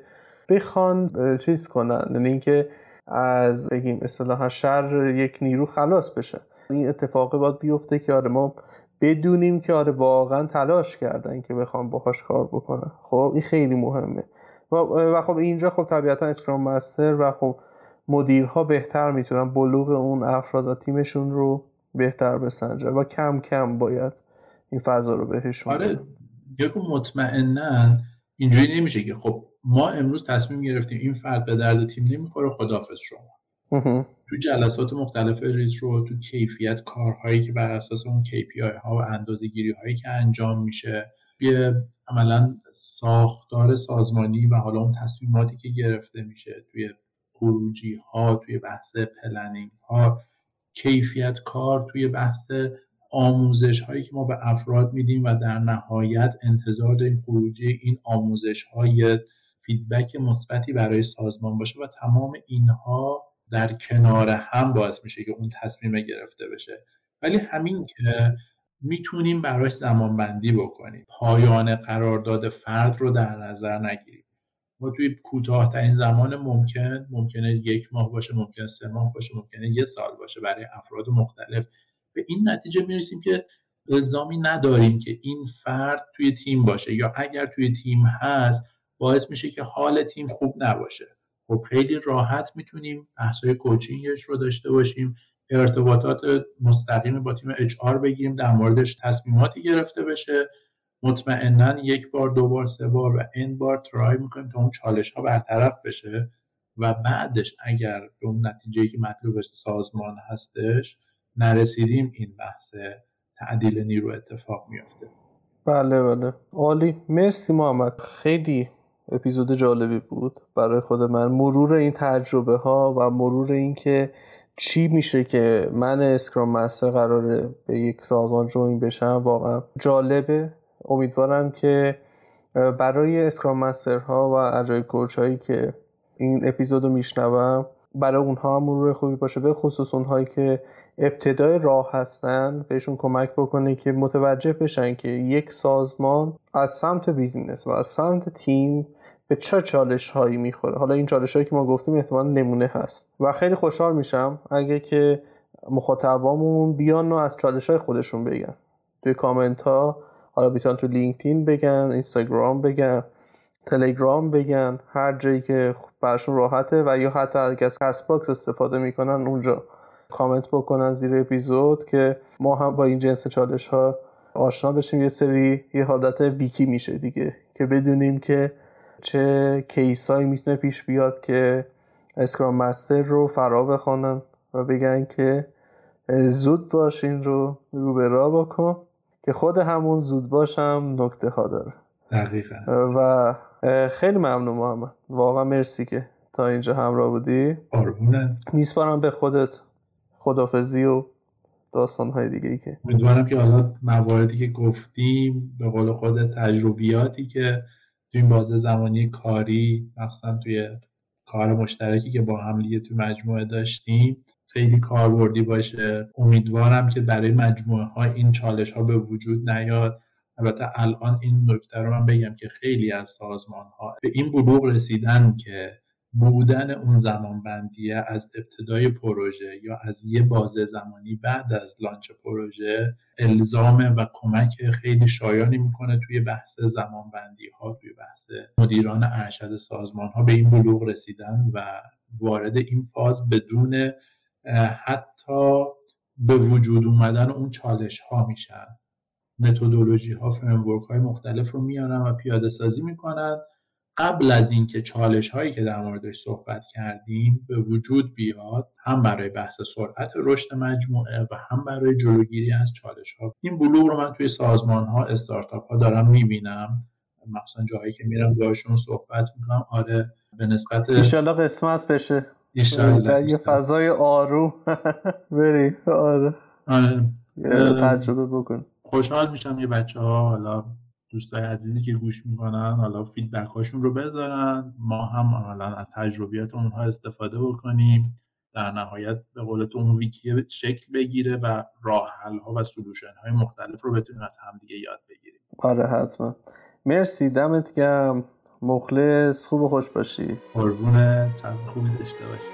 بخوان چیز کنن. یعنی اینکه از بگیم اصطلاحا شر یک نیرو خلاص بشه. این اتفاقی باید بیفته که آره ما بدونیم که آره واقعا تلاش کردن که بخوام باهاش کار بکنن. خب این خیلی مهمه. و خب اینجا خب طبیعتا اسکرام مستر و خب مدیرها بهتر می‌تونن بلوغ اون افراد و تیمشون رو بهتر بسنجن و کم کم باید این فضا رو بهشون آره یکو مطمئنا اینجوری نمیشه که خب ما امروز تصمیم گرفتیم این فرد به درد تیم نمی‌خوره خدافظ شما. تو جلسات مختلف ریز رو تو کیفیت کارهایی که بر اساس اون KPI ها و اندازه گیری هایی که انجام میشه توی عملا ساختار سازمانی و حالا اون تصمیماتی که گرفته میشه توی خروجی ها توی بحث planning ها کیفیت کار توی بحث آموزش هایی که ما به افراد میدیم و در نهایت انتظار داریم خروجی این آموزش های فیدبک مثبتی برای سازمان باشه و تمام اینها در کنار هم باعث میشه که اون تصمیم گرفته بشه. ولی همین که می‌تونیم براش زمان بندی بکنیم. پایان قرارداد فرد رو در نظر نگیریم. ما توی کوتاهترین زمان ممکن ممکنه یک ماه باشه ممکنه سه ماه باشه ممکنه یه سال باشه برای افراد مختلف. به این نتیجه می‌رسیم که الزامی نداریم که این فرد توی تیم باشه یا اگر توی تیم هست باعث میشه که حال تیم خوب نباشه. خب خیلی راحت می‌تونیم بحثای کوچینگش رو داشته باشیم. ارتباطات مستقیم با تیم اچ آر بگیریم در موردش تصمیماتی گرفته بشه. مطمئنا یک بار دو بار سه بار و این بار ترای می‌کنیم تا اون چالش ها برطرف بشه و بعدش اگر به اون نتیجه که مطلوب سازمان هستش نرسیدیم این بحث تعدیل نیرو اتفاق میافته. بله بله. عالی. مرسی محمد. خیلی اپیزود جالبی بود برای خود من. مرور این تجربه ها و مرور این که چی میشه که من اسکرام مستر قراره به یک سازمان جوین بشم؟ واقعا جالبه. امیدوارم که برای اسکرام مستر ها و اجای کوچ هایی که این اپیزود رو میشنوم برای اونها هم مرور خوبی باشه به خصوص اونهایی که ابتدای راه هستن بهشون کمک بکنه که متوجه بشن که یک سازمان از سمت business و از سمت تیم به چه چالش هایی می‌خوره؟ حالا این چالش هایی که ما گفتیم احتمال نمونه هست. و خیلی خوشحال میشم اگه که مخاطبامون بیان و از چالش های خودشون بگن. توی کامنت ها حالا بیتون تو لینکدین بگن اینستاگرام بگن تلگرام بگن هر جایی که برشون راحته و یا حتی اگه از کست باکس استفاده می‌کنن اونجا کامنت بکنن زیر اپیزود که ما هم با این جنس چالش ها آشنا بشیم. یه سری یه حالت ویکی میشه دیگه که بدونیم که چه case ایی می‌تونه پیش بیاد که scrum master رو فرا بخوانن و بگن که زود باش این رو رو به راه بکن که خود همون زود باشم نکته ها داره. دقیقا. و خیلی ممنون محمد. واقعا مرسی که تا اینجا همراه بودی. آرمونه میسپارم به خودت خدافزی و داستان های دیگه ای که امیدوارم که حالا مواردی که گفتیم به قول خود تجربیاتی که توی این بازه زمانی کاری مخصوصا توی کار مشترکی که با هم دیگه توی مجموعه داشتیم خیلی کاربردی باشه. امیدوارم که برای مجموعه ها این چالش ها به وجود نیاد. البته الان این نکته رو من بگم که خیلی از سازمان ها به این بلوغ رسیدن که بودن اون زمان بندیه از ابتدای پروژه یا از یه بازه زمانی بعد از لانچ پروژه الزامه و کمک خیلی شایانی می‌کنه توی بحث زمان ها توی بحث مدیران ارشد سازمان ها به این بلوغ رسیدن و وارد این فاز بدون حتی به وجود اومدن اون چالش ها میشن. متدولوژی ها فریمورک های مختلف رو میارن و پیاده سازی می‌کنن. قبل از اینکه چالش هایی که در موردش صحبت کردیم به وجود بیاد هم برای بحث سرعت رشد مجموعه و هم برای جلوگیری از چالش ها. این بلوغ رو من توی سازمان ها استارتاپ ها دارم می‌بینم. مخصوصا جایی که میرم باشون صحبت می‌کنم. آره به نسبت ایشالله قسمت بشه. در یه فضای آروم. بری. آره. آره. تجربه بکن. خوشحال میشم یه بچه ها حالا دوستای عزیزی که گوش می‌کنن حالا فیدبک هاشون رو بذارن. ما هم عملا از تجربیات اونها استفاده بکنیم. در نهایت به قول تو اون ویکی شکل بگیره و راه حل ها و سلوشن های مختلف رو بتونیم از همدیگه یاد بگیریم. آره حتما. مرسی دمت گرم. مخلص خوب و خوش باشی. قربونه خوبی داشته باشی.